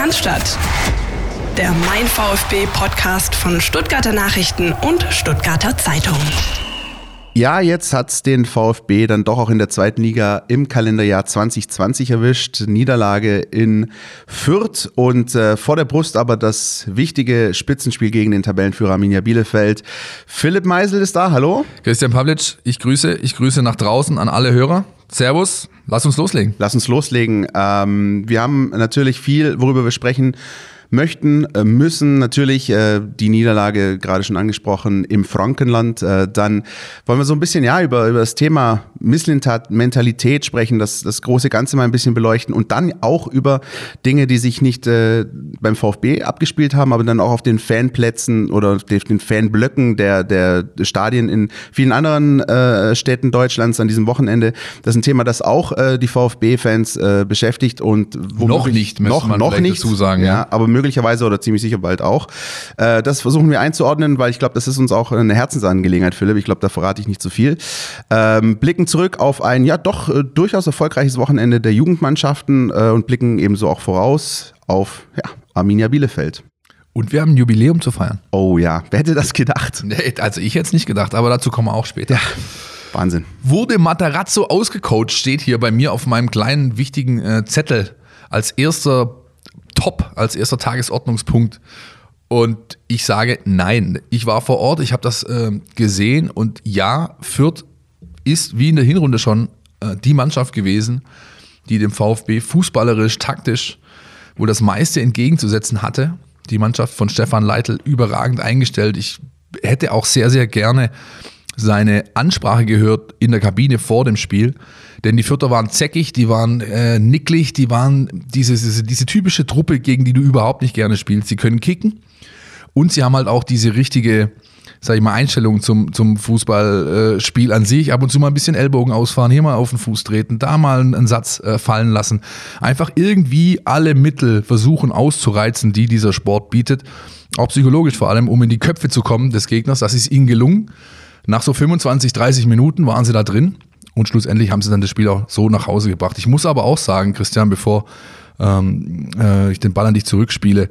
Cannstatt. Der Mein VfB Podcast von Stuttgarter Nachrichten und Stuttgarter Zeitung. Ja, jetzt hat's den VfB dann doch auch in der zweiten Liga im Kalenderjahr 2020 erwischt. Niederlage in Fürth und äh, vor der Brust aber das wichtige Spitzenspiel gegen den Tabellenführer Arminia Bielefeld. Philipp Meisel ist da, hallo. Christian Pavlic, ich grüße, ich grüße nach draußen an alle Hörer. Servus, lass uns loslegen. Lass uns loslegen. Ähm, wir haben natürlich viel, worüber wir sprechen möchten, äh, müssen natürlich äh, die Niederlage gerade schon angesprochen im Frankenland. Äh, dann wollen wir so ein bisschen ja über, über das Thema Misslintat, Mentalität sprechen, das, das große Ganze mal ein bisschen beleuchten und dann auch über Dinge, die sich nicht äh, beim VfB abgespielt haben, aber dann auch auf den Fanplätzen oder auf den Fanblöcken der, der Stadien in vielen anderen äh, Städten Deutschlands an diesem Wochenende. Das ist ein Thema, das auch äh, die VfB-Fans äh, beschäftigt und noch nicht, noch, noch nicht, dazu sagen. Ja, aber möglicherweise oder ziemlich sicher bald auch. Äh, das versuchen wir einzuordnen, weil ich glaube, das ist uns auch eine Herzensangelegenheit, Philipp. Ich glaube, da verrate ich nicht zu viel. Ähm, blicken zurück auf ein ja doch äh, durchaus erfolgreiches Wochenende der Jugendmannschaften äh, und blicken ebenso auch voraus auf ja, Arminia Bielefeld. Und wir haben ein Jubiläum zu feiern. Oh ja, wer hätte das gedacht? Nee, also ich hätte es nicht gedacht, aber dazu kommen wir auch später. Ja. Wahnsinn. Wurde Matarazzo ausgecoacht, steht hier bei mir auf meinem kleinen wichtigen äh, Zettel als erster top als erster Tagesordnungspunkt. Und ich sage nein. Ich war vor Ort, ich habe das äh, gesehen und ja, Fürth ist wie in der Hinrunde schon äh, die Mannschaft gewesen, die dem VfB fußballerisch, taktisch wohl das meiste entgegenzusetzen hatte. Die Mannschaft von Stefan Leitl überragend eingestellt. Ich hätte auch sehr, sehr gerne seine Ansprache gehört in der Kabine vor dem Spiel. Denn die Vierter waren zäckig, die waren äh, nicklig, die waren diese, diese, diese typische Truppe, gegen die du überhaupt nicht gerne spielst. Sie können kicken und sie haben halt auch diese richtige, sag ich mal, Einstellung zum, zum Fußballspiel äh, an sich. Ab und zu mal ein bisschen Ellbogen ausfahren, hier mal auf den Fuß treten, da mal einen, einen Satz äh, fallen lassen. Einfach irgendwie alle Mittel versuchen auszureizen, die dieser Sport bietet. Auch psychologisch vor allem, um in die Köpfe zu kommen des Gegners. Das ist ihnen gelungen. Nach so 25, 30 Minuten waren sie da drin und schlussendlich haben sie dann das Spiel auch so nach Hause gebracht. Ich muss aber auch sagen, Christian, bevor ähm, äh, ich den Ball an dich zurückspiele,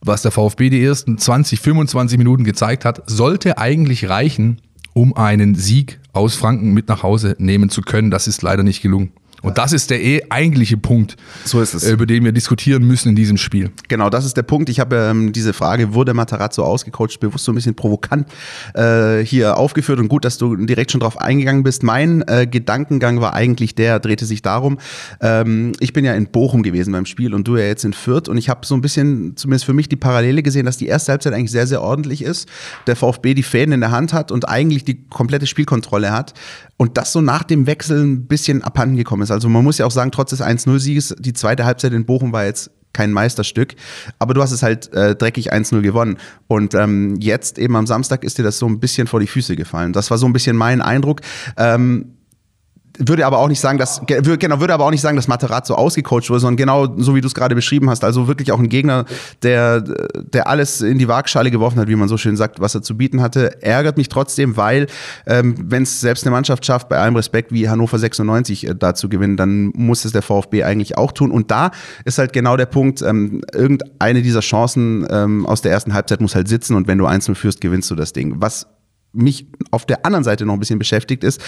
was der VfB die ersten 20, 25 Minuten gezeigt hat, sollte eigentlich reichen, um einen Sieg aus Franken mit nach Hause nehmen zu können. Das ist leider nicht gelungen. Und das ist der eh eigentliche Punkt, so ist es. über den wir diskutieren müssen in diesem Spiel. Genau, das ist der Punkt. Ich habe ähm, diese Frage, wurde Matarazzo ausgecoacht, bewusst so ein bisschen provokant äh, hier aufgeführt und gut, dass du direkt schon drauf eingegangen bist. Mein äh, Gedankengang war eigentlich der, drehte sich darum, ähm, ich bin ja in Bochum gewesen beim Spiel und du ja jetzt in Fürth und ich habe so ein bisschen, zumindest für mich, die Parallele gesehen, dass die erste Halbzeit eigentlich sehr, sehr ordentlich ist. Der VfB die Fäden in der Hand hat und eigentlich die komplette Spielkontrolle hat und das so nach dem Wechsel ein bisschen abhanden gekommen ist. Also man muss ja auch sagen, trotz des 1-0-Sieges, die zweite Halbzeit in Bochum war jetzt kein Meisterstück, aber du hast es halt äh, dreckig 1-0 gewonnen. Und ähm, jetzt eben am Samstag ist dir das so ein bisschen vor die Füße gefallen. Das war so ein bisschen mein Eindruck. Ähm, würde aber auch nicht sagen, dass genau würde aber auch nicht sagen, dass Materazzo ausgecoacht wurde, sondern genau so wie du es gerade beschrieben hast, also wirklich auch ein Gegner, der der alles in die Waagschale geworfen hat, wie man so schön sagt, was er zu bieten hatte, ärgert mich trotzdem, weil ähm, wenn es selbst eine Mannschaft schafft, bei allem Respekt wie Hannover 96 äh, da zu gewinnen, dann muss es der VfB eigentlich auch tun. Und da ist halt genau der Punkt, ähm, irgendeine dieser Chancen ähm, aus der ersten Halbzeit muss halt sitzen und wenn du einzeln führst, gewinnst du das Ding. Was mich auf der anderen Seite noch ein bisschen beschäftigt ist,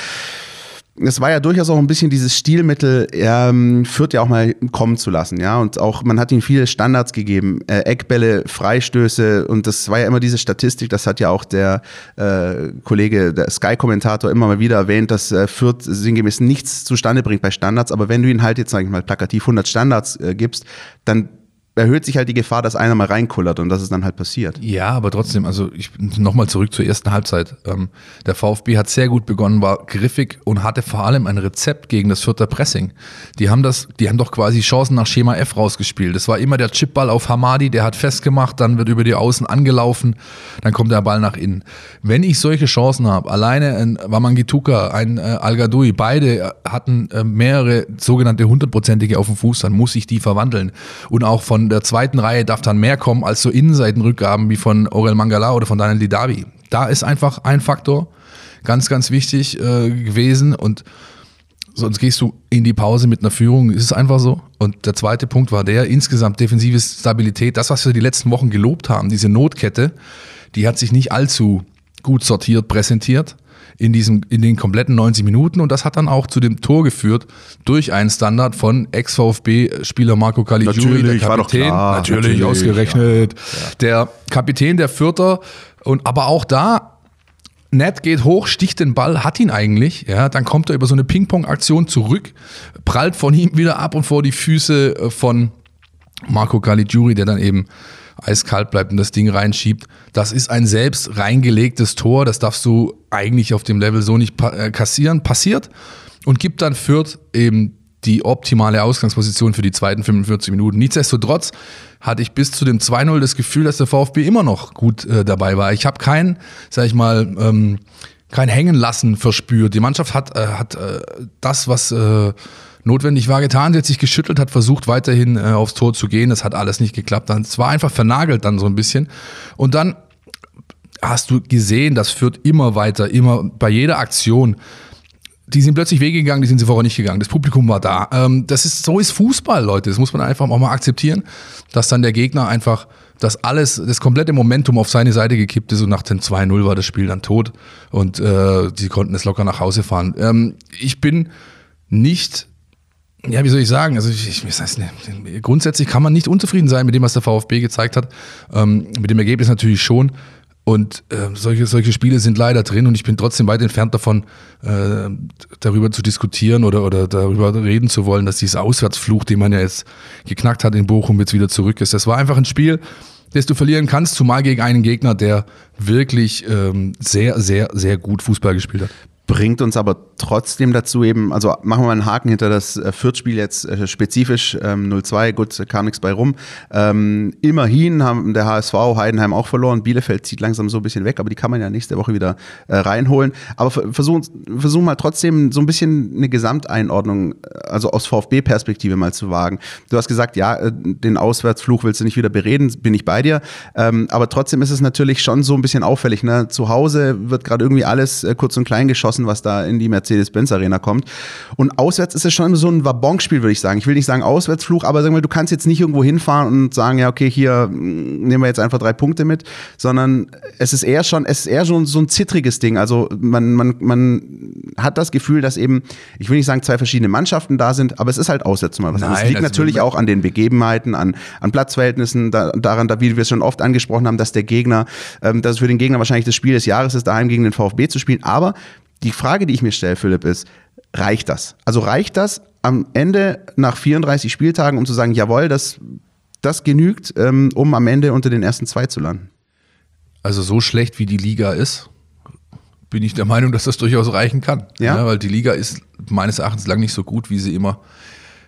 es war ja durchaus auch ein bisschen dieses Stilmittel, ähm, Fürth ja auch mal kommen zu lassen, ja. Und auch, man hat ihm viele Standards gegeben, äh, Eckbälle, Freistöße und das war ja immer diese Statistik, das hat ja auch der äh, Kollege, der Sky-Kommentator immer mal wieder erwähnt, dass äh, Fürth sinngemäß nichts zustande bringt bei Standards, aber wenn du ihn halt jetzt, sag ich mal, plakativ 100 Standards äh, gibst, dann erhöht sich halt die Gefahr, dass einer mal reinkullert und das ist dann halt passiert. Ja, aber trotzdem, also ich nochmal zurück zur ersten Halbzeit. Ähm, der VfB hat sehr gut begonnen, war griffig und hatte vor allem ein Rezept gegen das vierte Pressing. Die haben das, die haben doch quasi Chancen nach Schema F rausgespielt. Das war immer der Chipball auf Hamadi, der hat festgemacht, dann wird über die Außen angelaufen, dann kommt der Ball nach innen. Wenn ich solche Chancen habe, alleine ein Wamangituka, ein äh, al beide hatten äh, mehrere sogenannte hundertprozentige auf dem Fuß, dann muss ich die verwandeln. Und auch von der zweiten Reihe darf dann mehr kommen als so Innenseitenrückgaben wie von Orel Mangala oder von Daniel Didavi. Da ist einfach ein Faktor ganz, ganz wichtig äh, gewesen und sonst gehst du in die Pause mit einer Führung, ist es einfach so. Und der zweite Punkt war der, insgesamt defensive Stabilität, das, was wir die letzten Wochen gelobt haben, diese Notkette, die hat sich nicht allzu gut sortiert, präsentiert in, diesem, in den kompletten 90 Minuten. Und das hat dann auch zu dem Tor geführt durch einen Standard von Ex-VfB-Spieler Marco Caligiuri, der Kapitän, klar, natürlich, natürlich, ausgerechnet, der Kapitän der Vierter. Und aber auch da Ned geht hoch, sticht den Ball, hat ihn eigentlich, ja, dann kommt er über so eine Ping-Pong-Aktion zurück, prallt von ihm wieder ab und vor die Füße äh, von Marco Caligiuri, der dann eben eiskalt bleibt und das Ding reinschiebt. Das ist ein selbst reingelegtes Tor, das darfst du eigentlich auf dem Level so nicht äh, kassieren. Passiert und gibt dann Fürth eben die optimale Ausgangsposition für die zweiten 45 Minuten. Nichtsdestotrotz hatte ich bis zu dem 2-0 das Gefühl, dass der VfB immer noch gut äh, dabei war. Ich habe kein, sag ich mal, ähm, kein Hängenlassen verspürt. Die Mannschaft hat, äh, hat äh, das, was äh, notwendig war, getan. Sie hat sich geschüttelt, hat versucht, weiterhin äh, aufs Tor zu gehen. Das hat alles nicht geklappt. Es war einfach vernagelt dann so ein bisschen. Und dann hast du gesehen, das führt immer weiter, immer bei jeder Aktion die sind plötzlich weggegangen, die sind sie vorher nicht gegangen. Das Publikum war da. Ähm, das ist, so ist Fußball, Leute. Das muss man einfach auch mal akzeptieren, dass dann der Gegner einfach das alles, das komplette Momentum auf seine Seite gekippt ist und nach dem 2-0 war das Spiel dann tot und äh, sie konnten es locker nach Hause fahren. Ähm, ich bin nicht, ja, wie soll ich sagen, also ich, ich, das heißt, grundsätzlich kann man nicht unzufrieden sein mit dem, was der VfB gezeigt hat. Ähm, mit dem Ergebnis natürlich schon. Und äh, solche, solche Spiele sind leider drin und ich bin trotzdem weit entfernt davon, äh, darüber zu diskutieren oder, oder darüber reden zu wollen, dass dieses Auswärtsfluch, den man ja jetzt geknackt hat in Bochum, jetzt wieder zurück ist. Das war einfach ein Spiel, das du verlieren kannst, zumal gegen einen Gegner, der wirklich ähm, sehr, sehr, sehr gut Fußball gespielt hat bringt uns aber trotzdem dazu eben, also machen wir mal einen Haken hinter das äh, Fürth-Spiel jetzt äh, spezifisch, ähm, 0-2, gut, kam nichts bei rum. Ähm, immerhin haben der HSV Heidenheim auch verloren, Bielefeld zieht langsam so ein bisschen weg, aber die kann man ja nächste Woche wieder äh, reinholen. Aber versuchen versuch mal trotzdem so ein bisschen eine Gesamteinordnung, äh, also aus VfB-Perspektive mal zu wagen. Du hast gesagt, ja, den Auswärtsfluch willst du nicht wieder bereden, bin ich bei dir. Ähm, aber trotzdem ist es natürlich schon so ein bisschen auffällig. Ne? Zu Hause wird gerade irgendwie alles kurz und klein geschossen geschossen, was da in die Mercedes-Benz-Arena kommt. Und auswärts ist es schon so ein Wabonspiel, würde ich sagen. Ich will nicht sagen Auswärtsfluch, aber sag mal, du kannst jetzt nicht irgendwo hinfahren und sagen, ja, okay, hier mm, nehmen wir jetzt einfach drei Punkte mit, sondern es ist eher schon, es ist eher schon so ein zittriges Ding. Also man, man, man hat das Gefühl, dass eben, ich will nicht sagen, zwei verschiedene Mannschaften da sind, aber es ist halt auswärts mal was. Nein, das liegt natürlich auch an den Begebenheiten, an, an Platzverhältnissen, da, daran, da, wie wir es schon oft angesprochen haben, dass der Gegner, ähm, dass es für den Gegner wahrscheinlich das Spiel des Jahres ist, daheim gegen den VfB zu spielen. Aber die Frage, die ich mir stelle, Philipp, ist, reicht das? Also reicht das am Ende nach 34 Spieltagen, um zu sagen, jawohl, das, das genügt, ähm, um am Ende unter den ersten zwei zu landen? Also so schlecht wie die Liga ist, bin ich der Meinung, dass das durchaus reichen kann. Ja? ja weil die Liga ist meines Erachtens lang nicht so gut, wie sie immer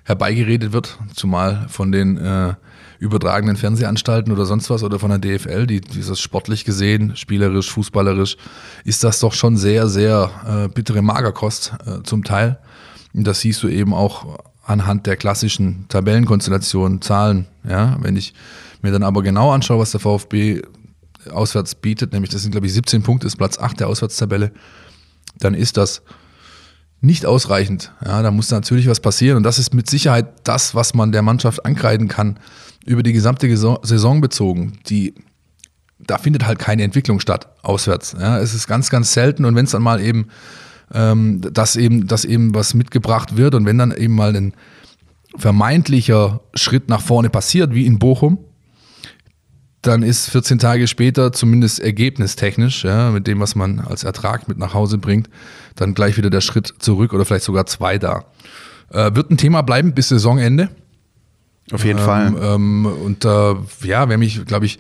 herbeigeredet wird, zumal von den äh, übertragenen Fernsehanstalten oder sonst was oder von der DFL, die dieses sportlich gesehen, spielerisch, fußballerisch, ist das doch schon sehr, sehr äh, bittere Magerkost äh, zum Teil. Und das siehst du eben auch anhand der klassischen Tabellenkonstellationen, Zahlen. Ja, wenn ich mir dann aber genau anschaue, was der VfB auswärts bietet, nämlich das sind glaube ich 17 Punkte, ist Platz 8 der Auswärtstabelle, dann ist das nicht ausreichend. Ja, da muss natürlich was passieren und das ist mit Sicherheit das, was man der Mannschaft ankreiden kann, über die gesamte Saison bezogen, die da findet halt keine Entwicklung statt, auswärts. Ja, es ist ganz, ganz selten und wenn es dann mal eben, ähm, dass eben, dass eben was mitgebracht wird und wenn dann eben mal ein vermeintlicher Schritt nach vorne passiert, wie in Bochum, dann ist 14 Tage später zumindest ergebnistechnisch, ja, mit dem, was man als Ertrag mit nach Hause bringt, dann gleich wieder der Schritt zurück oder vielleicht sogar zwei da. Äh, wird ein Thema bleiben bis Saisonende. Auf jeden ähm, Fall. Ähm, und äh, ja, wer mich, glaube ich,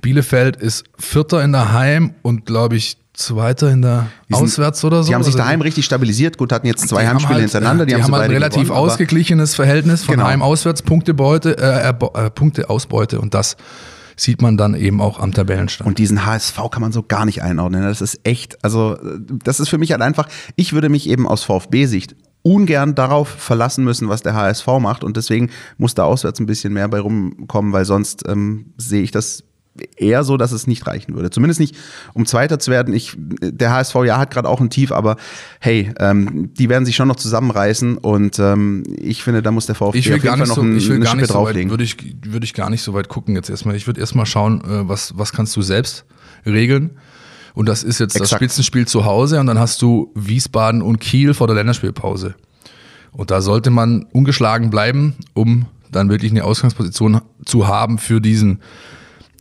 Bielefeld ist Vierter in der Heim und glaube ich Zweiter in der sind, Auswärts oder so. Die haben sich daheim richtig stabilisiert. Gut, hatten jetzt zwei Heimspiele halt, hintereinander. Die, die haben, haben halt ein relativ gewonnen, ausgeglichenes Verhältnis von genau. Heim-Auswärts-Punktebeute, äh, äh, Punkte-Ausbeute und das sieht man dann eben auch am Tabellenstand. Und diesen HSV kann man so gar nicht einordnen. Das ist echt, also das ist für mich halt einfach, ich würde mich eben aus VfB-Sicht ungern darauf verlassen müssen, was der HSV macht. Und deswegen muss da auswärts ein bisschen mehr bei rumkommen, weil sonst ähm, sehe ich das eher so, dass es nicht reichen würde. Zumindest nicht, um Zweiter zu werden. Ich, der HSV ja hat gerade auch ein Tief, aber hey, ähm, die werden sich schon noch zusammenreißen und ähm, ich finde, da muss der VfB ich will auf jeden Fall noch so, ein, ich will eine gar Schippe nicht so drauflegen. würde ich, würde ich gar nicht so weit gucken jetzt erstmal. Ich würde erstmal schauen, äh, was, was kannst du selbst regeln. Und das ist jetzt das Exakt. Spitzenspiel zu Hause und dann hast du Wiesbaden und Kiel vor der Länderspielpause. Und da sollte man ungeschlagen bleiben, um dann wirklich eine Ausgangsposition zu haben für diesen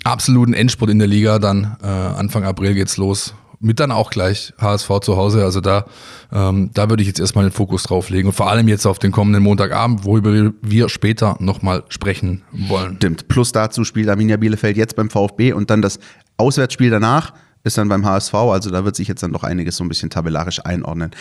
absoluten Endspurt in der Liga. Dann äh, Anfang April geht's los. Mit dann auch gleich HSV zu Hause. Also da, ähm, da würde ich jetzt erstmal den Fokus drauf legen. Und vor allem jetzt auf den kommenden Montagabend, worüber wir später nochmal sprechen wollen. Stimmt. Plus dazu spielt Arminia Bielefeld jetzt beim VfB und dann das Auswärtsspiel danach ist dann beim HSV. Also da wird sich jetzt dann doch einiges so ein bisschen tabellarisch einordnen.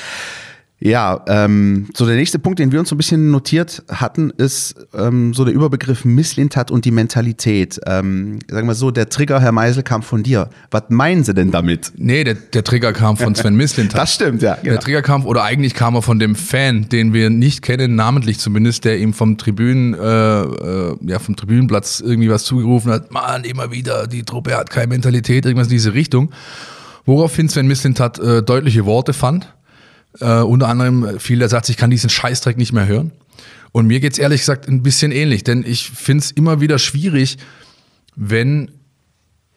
Ja, ähm, so der nächste Punkt, den wir uns so ein bisschen notiert hatten, ist ähm, so der Überbegriff Misslintat und die Mentalität. Ähm, sagen wir so, der Trigger, Herr Meisel, kam von dir. Was meinen Sie denn damit? Nee, der, der Trigger kam von Sven Mislintat. Das stimmt, ja. Der Trigger kam, oder eigentlich kam er von dem Fan, den wir nicht kennen, namentlich zumindest, der ihm vom Tribünen, äh, äh, ja, vom Tribünenplatz irgendwie was zugerufen hat. Mann, immer wieder, die Truppe hat keine Mentalität, irgendwas in diese Richtung. Woraufhin Sven Mislintat äh, deutliche Worte fand. Äh, unter anderem fiel der Satz, ich kann diesen Scheißdreck nicht mehr hören. Und mir geht's ehrlich gesagt ein bisschen ähnlich, denn ich find's immer wieder schwierig, wenn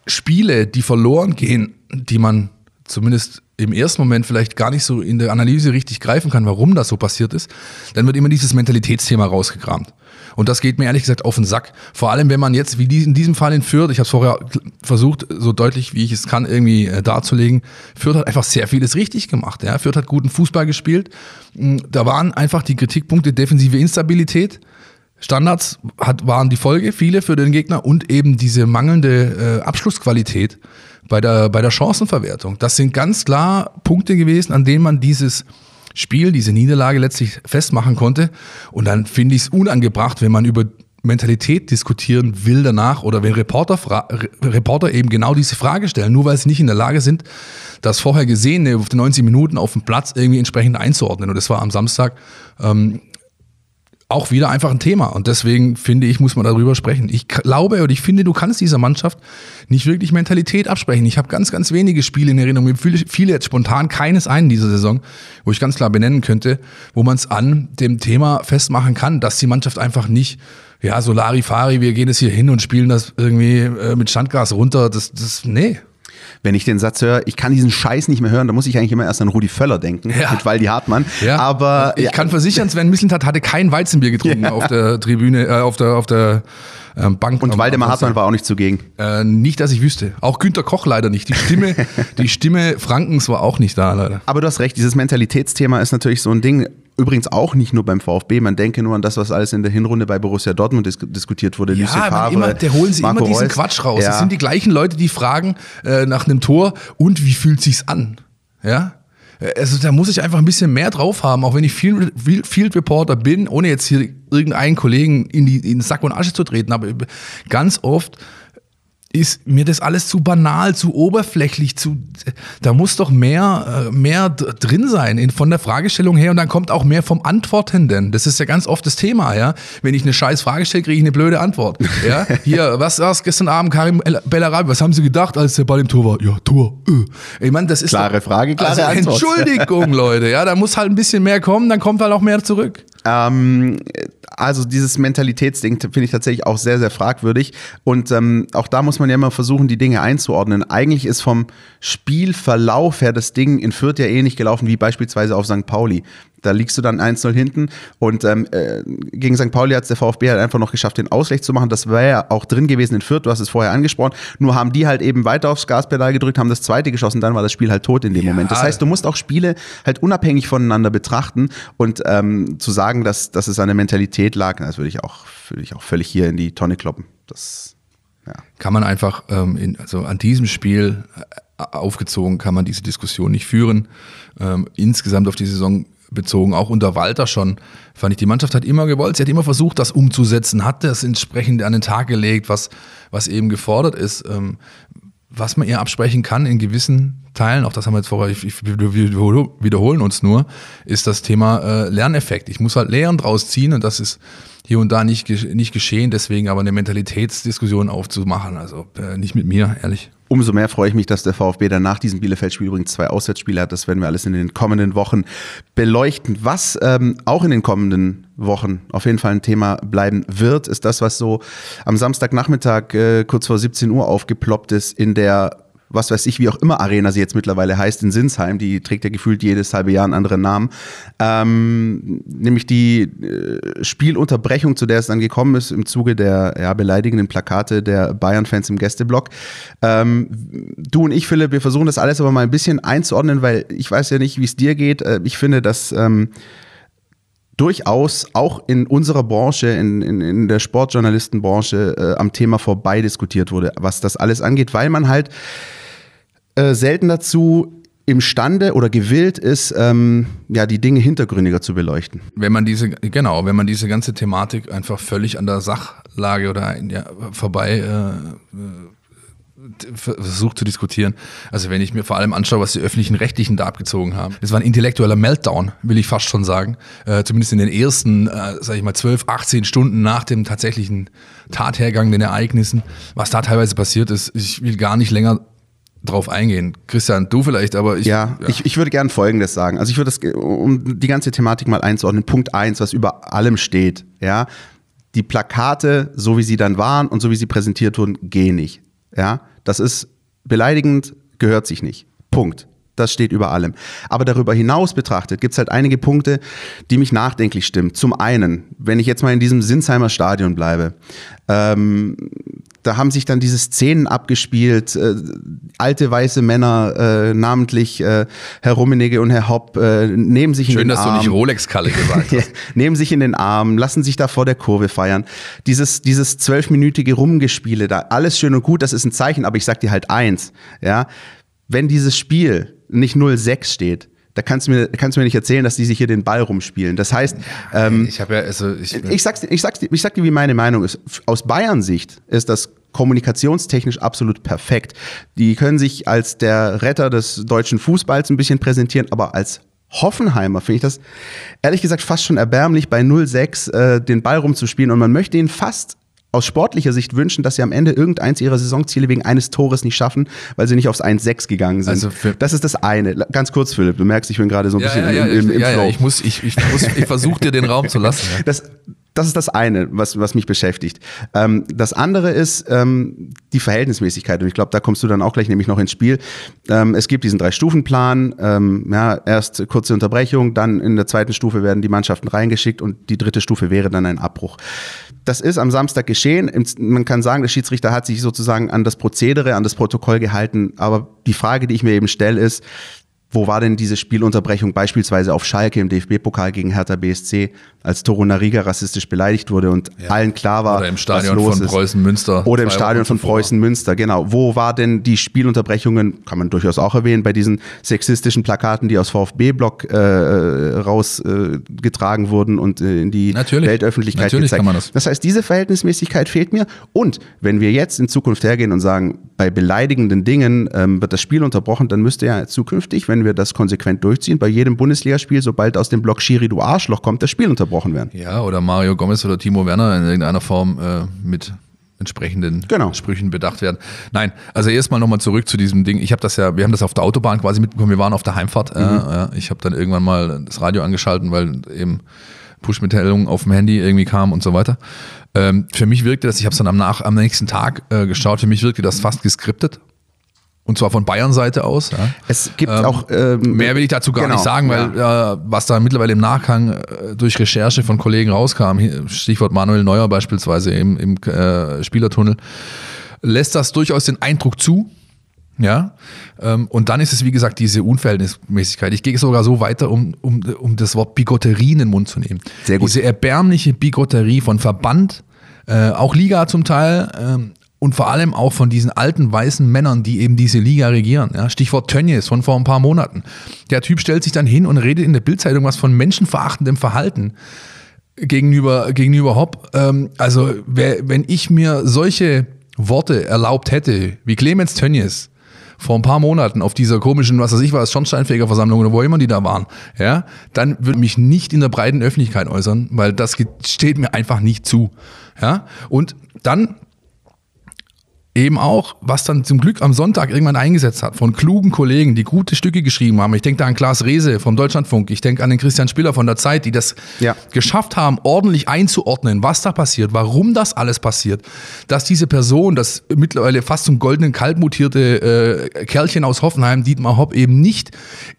Spiele, die verloren gehen, die man zumindest im ersten Moment vielleicht gar nicht so in der Analyse richtig greifen kann, warum das so passiert ist, dann wird immer dieses Mentalitätsthema rausgekramt. Und das geht mir ehrlich gesagt auf den Sack. Vor allem, wenn man jetzt, wie in diesem Fall in Fürth, ich habe es vorher versucht, so deutlich wie ich es kann, irgendwie äh, darzulegen, Fürth hat einfach sehr vieles richtig gemacht. Ja? Fürth hat guten Fußball gespielt. Mm, Da waren einfach die Kritikpunkte defensive Instabilität, Standards hat, waren die Folge, viele für den Gegner und eben diese mangelnde äh, Abschlussqualität bei der, bei der Chancenverwertung. Das sind ganz klar Punkte gewesen, an denen man dieses Spiel, diese Niederlage letztlich festmachen konnte. Und dann finde ich es unangebracht, wenn man über Mentalität diskutieren will danach oder wenn Reporter, Reporter eben genau diese Frage stellen, nur weil sie nicht in der Lage sind, das vorher Gesehene auf die 90 Minuten auf dem Platz irgendwie entsprechend einzuordnen. Und das war am Samstag ähm, auch wieder einfach ein Thema. Und deswegen finde ich, muss man darüber sprechen. Ich glaube und ich finde, du kannst dieser Mannschaft nicht wirklich Mentalität absprechen. Ich habe ganz, ganz wenige Spiele in Erinnerung, mir viele jetzt spontan, keines einen dieser Saison, wo ich ganz klar benennen könnte, wo man es an dem Thema festmachen kann, dass die Mannschaft einfach nicht, ja, Solari, Fari, wir gehen jetzt hier hin und spielen das irgendwie äh, mit Standgas runter. Das, das, nee. Wenn ich den Satz höre, ich kann diesen Scheiß nicht mehr hören, dann muss ich eigentlich immer erst an Rudi Völler denken, Ja. mit Waldi Hartmann. Ja, Aber ich ja, kann versichern, Sven Mislintat hatte kein Weizenbier getrunken auf der Tribüne, äh, auf der, auf der ähm, Bank. und Waldemar Hartmann war auch nicht zugegen. Äh, nicht, dass ich wüsste. Auch Günter Koch leider nicht. Die Stimme, die Stimme Frankens war auch nicht da, leider. Aber du hast recht, dieses Mentalitätsthema ist natürlich so ein Ding. Übrigens auch nicht nur beim VfB. Man denke nur an das, was alles in der Hinrunde bei Borussia Dortmund dis diskutiert wurde. Ja, Favre, immer, der holen sie Marco immer diesen Reus. Quatsch raus. Ja. Das sind die gleichen Leute, die fragen äh, nach einem Tor und wie fühlt sich's an? Ja? Also da muss ich einfach ein bisschen mehr drauf haben, auch wenn ich Field, Field Reporter bin, ohne jetzt hier irgendeinen Kollegen in, die, in Sack und Asche zu treten. Aber ganz oft ist mir das alles zu banal, zu oberflächlich, zu da muss doch mehr, äh, mehr drin sein in, von der Fragestellung her und dann kommt auch mehr vom Antwortenden. Das ist ja ganz oft das Thema, ja. Wenn ich eine scheiß Frage stelle, kriege ich eine blöde Antwort. Ja, hier, was war's gestern Abend, Karim El- Bellarabi, was haben Sie gedacht, als der Ball im Tor war? Ja, Tor. Äh. Ich meine, das ist Klare Frage, klare also, Antwort. Entschuldigung, Leute, ja, da muss halt ein bisschen mehr kommen, dann kommt halt auch mehr zurück. Ähm, also dieses Mentalitätsding finde ich tatsächlich auch sehr, sehr fragwürdig. Und ähm, auch da muss man ja immer versuchen, die Dinge einzuordnen. Eigentlich ist vom Spielverlauf her das Ding in Fürth ja ähnlich gelaufen wie beispielsweise auf St. Pauli. Da liegst du dann 1-0 hinten und ähm, äh, gegen St. Pauli hat es der VfB halt einfach noch geschafft, den Ausgleich zu machen. Das wäre ja auch drin gewesen in Fürth, du hast es vorher angesprochen. Nur haben die halt eben weiter aufs Gaspedal gedrückt, haben das zweite geschossen, dann war das Spiel halt tot in dem Ja. Moment. Das heißt, du musst auch Spiele halt unabhängig voneinander betrachten und ähm, zu sagen, dass, dass es an der Mentalität lag, das würde ich auch, würde ich auch völlig hier in die Tonne kloppen. Das, ja. kann man einfach, ähm, in, also an diesem Spiel äh, aufgezogen, kann man diese Diskussion nicht führen. Ähm, insgesamt auf die Saison bezogen, auch unter Walter schon, fand ich, die Mannschaft hat immer gewollt, sie hat immer versucht, das umzusetzen, hat das entsprechend an den Tag gelegt, was, was eben gefordert ist. Ähm, was man ihr absprechen kann in gewissen Teilen, auch das haben wir jetzt vorher, ich, ich, wir wiederholen uns nur, ist das Thema äh, Lerneffekt. Ich muss halt Lehren draus ziehen und das ist hier und da nicht, nicht geschehen, deswegen aber eine Mentalitätsdiskussion aufzumachen. Also äh, nicht mit mir, ehrlich. Umso mehr freue ich mich, dass der VfB dann nach diesem Bielefeld-Spiel übrigens zwei Auswärtsspiele hat. Das werden wir alles in den kommenden Wochen beleuchten. Was ähm, auch in den kommenden Wochen auf jeden Fall ein Thema bleiben wird, ist das, was so am Samstagnachmittag äh, kurz vor 17 Uhr aufgeploppt ist in der was weiß ich, wie auch immer Arena sie jetzt mittlerweile heißt, in Sinsheim, die trägt ja gefühlt jedes halbe Jahr einen anderen Namen, ähm, nämlich die äh, Spielunterbrechung, zu der es dann gekommen ist im Zuge der ja, beleidigenden Plakate der Bayern-Fans im Gästeblock. Ähm, du und ich, Philipp, wir versuchen das alles aber mal ein bisschen einzuordnen, weil ich weiß ja nicht, wie es dir geht. Äh, ich finde, dass ähm, durchaus auch in unserer Branche, in, in, in der Sportjournalistenbranche, äh, am Thema vorbei diskutiert wurde, was das alles angeht, weil man halt äh, selten dazu imstande oder gewillt ist, ähm, ja, die Dinge hintergründiger zu beleuchten. Wenn man diese, genau, wenn man diese ganze Thematik einfach völlig an der Sachlage oder ja, vorbei äh, versucht zu diskutieren. Also wenn ich mir vor allem anschaue, was die öffentlichen Rechtlichen da abgezogen haben. Es war ein intellektueller Meltdown, will ich fast schon sagen. Äh, zumindest in den ersten, äh, sage ich mal, 12, 18 Stunden nach dem tatsächlichen Tathergang, den Ereignissen. Was da teilweise passiert ist, ich will gar nicht länger drauf eingehen. Christian, du vielleicht, aber ich. Ja, ja. Ich, ich würde gerne Folgendes sagen. Also ich würde das, um die ganze Thematik mal einzuordnen, Punkt eins, was über allem steht, ja. Die Plakate, so wie sie dann waren und so wie sie präsentiert wurden, gehen nicht. Ja, das ist beleidigend, gehört sich nicht. Punkt. Das steht über allem. Aber darüber hinaus betrachtet gibt es halt einige Punkte, die mich nachdenklich stimmen. Zum einen, wenn ich jetzt mal in diesem Sinsheimer Stadion bleibe, ähm, da haben sich dann diese Szenen abgespielt, äh, alte weiße Männer, äh, namentlich äh, Herr Rummenigge und Herr Hopp, äh, nehmen sich Schön, in den Arm. Schön, dass du nicht Rolex-Kalle gesagt hast. nehmen sich in den Arm, lassen sich da vor der Kurve feiern. Dieses, dieses zwölfminütige Rumgespiele da, alles schön und gut, das ist ein Zeichen, aber ich sag dir halt eins, ja, wenn dieses Spiel nicht 0-6 steht, da kannst du mir kannst du mir nicht erzählen, dass die sich hier den Ball rumspielen. Das heißt, ähm, ich habe ja also ich, ich sag's ich sag's ich sag dir, wie meine Meinung ist. Aus Bayern Sicht ist das kommunikationstechnisch absolut perfekt. Die können sich als der Retter des deutschen Fußballs ein bisschen präsentieren, aber als Hoffenheimer finde ich das ehrlich gesagt fast schon erbärmlich, bei 0-6 äh, den Ball rumzuspielen und man möchte ihn fast aus sportlicher Sicht wünschen, dass sie am Ende irgendeins ihrer Saisonziele wegen eines Tores nicht schaffen, weil sie nicht aufs 1-6 gegangen sind. Also das ist das eine. Ganz kurz, Philipp, du merkst, ich bin gerade so ein ja, bisschen ja, im, im, im ja, Flow. Ja, ich muss, ich, ich, muss, ich versuche dir den Raum zu lassen. Das, das ist das eine, was, was mich beschäftigt. Ähm, das andere ist ähm, die Verhältnismäßigkeit. Und ich glaube, da kommst du dann auch gleich nämlich noch ins Spiel. Ähm, es gibt diesen Drei-Stufen-Plan. Ähm, ja, erst kurze Unterbrechung, dann in der zweiten Stufe werden die Mannschaften reingeschickt und die dritte Stufe wäre dann ein Abbruch. Das ist am Samstag geschehen. Man kann sagen, der Schiedsrichter hat sich sozusagen an das Prozedere, an das Protokoll gehalten. Aber die Frage, die ich mir eben stelle, ist, wo war denn diese Spielunterbrechung beispielsweise auf Schalke im DFB-Pokal gegen Hertha BSC, als Toro Nariga rassistisch beleidigt wurde und ja. allen klar war, Oder im Stadion was los von. Preußen Münster. Oder im Stadion von Preußen Münster, genau. Wo war denn die Spielunterbrechungen, kann man durchaus auch erwähnen, bei diesen sexistischen Plakaten, die aus VfB-Block äh, rausgetragen äh, wurden und äh, in die Natürlich. Weltöffentlichkeit Natürlich gezeigt. kann man das. das heißt, diese Verhältnismäßigkeit fehlt mir. Und wenn wir jetzt in Zukunft hergehen und sagen, bei beleidigenden Dingen ähm, wird das Spiel unterbrochen, dann müsste ja zukünftig, wenn wir das konsequent durchziehen, bei jedem Bundesligaspiel, sobald aus dem Block Schiri du Arschloch kommt, das Spiel unterbrochen werden. Ja, oder Mario Gomez oder Timo Werner in irgendeiner Form äh, mit entsprechenden Genau. Sprüchen bedacht werden. Nein, also erstmal nochmal zurück zu diesem Ding. Ich habe das ja, wir haben das auf der Autobahn quasi mitbekommen. Wir waren auf der Heimfahrt. Äh, ja, ich habe dann irgendwann mal das Radio angeschalten, weil eben Push-Mitteilungen auf dem Handy irgendwie kam und so weiter. Ähm, für mich wirkte das, ich habe es dann am, nach, am nächsten Tag äh, geschaut, für mich wirkte das fast geskriptet. Und zwar von Bayern-Seite aus. Ja. Es gibt Ähm, auch ähm, Mehr will ich dazu gar genau, nicht sagen, weil äh, was da mittlerweile im Nachgang äh, durch Recherche von Kollegen rauskam, Stichwort Manuel Neuer beispielsweise im, im äh, Spielertunnel, lässt das durchaus den Eindruck zu. Ja, ähm, und dann ist es, wie gesagt, diese Unverhältnismäßigkeit. Ich gehe sogar so weiter, um, um, um das Wort Bigotterie in den Mund zu nehmen. Sehr gut. Diese erbärmliche Bigotterie von Verband, äh, auch Liga zum Teil, ähm, und vor allem auch von diesen alten weißen Männern, die eben diese Liga regieren. Ja, Stichwort Tönnies von vor ein paar Monaten. Der Typ stellt sich dann hin und redet in der Bildzeitung was von menschenverachtendem Verhalten gegenüber, gegenüber Hopp. Ähm, also, wer, wenn ich mir solche Worte erlaubt hätte, wie Clemens Tönnies, vor ein paar Monaten auf dieser komischen, was weiß ich was, Schornsteinfegerversammlung oder wo immer die da waren, ja, dann würde ich mich nicht in der breiten Öffentlichkeit äußern, weil das steht mir einfach nicht zu. Ja, und dann eben auch, was dann zum Glück am Sonntag irgendwann eingesetzt hat, von klugen Kollegen, die gute Stücke geschrieben haben. Ich denke da an Klaas Rehse vom Deutschlandfunk, ich denke an den Christian Spiller von der Zeit, die das ja. geschafft haben, ordentlich einzuordnen, was da passiert, warum das alles passiert, dass diese Person, das mittlerweile fast zum goldenen Kalb mutierte äh, Kerlchen aus Hoffenheim, Dietmar Hopp, eben nicht,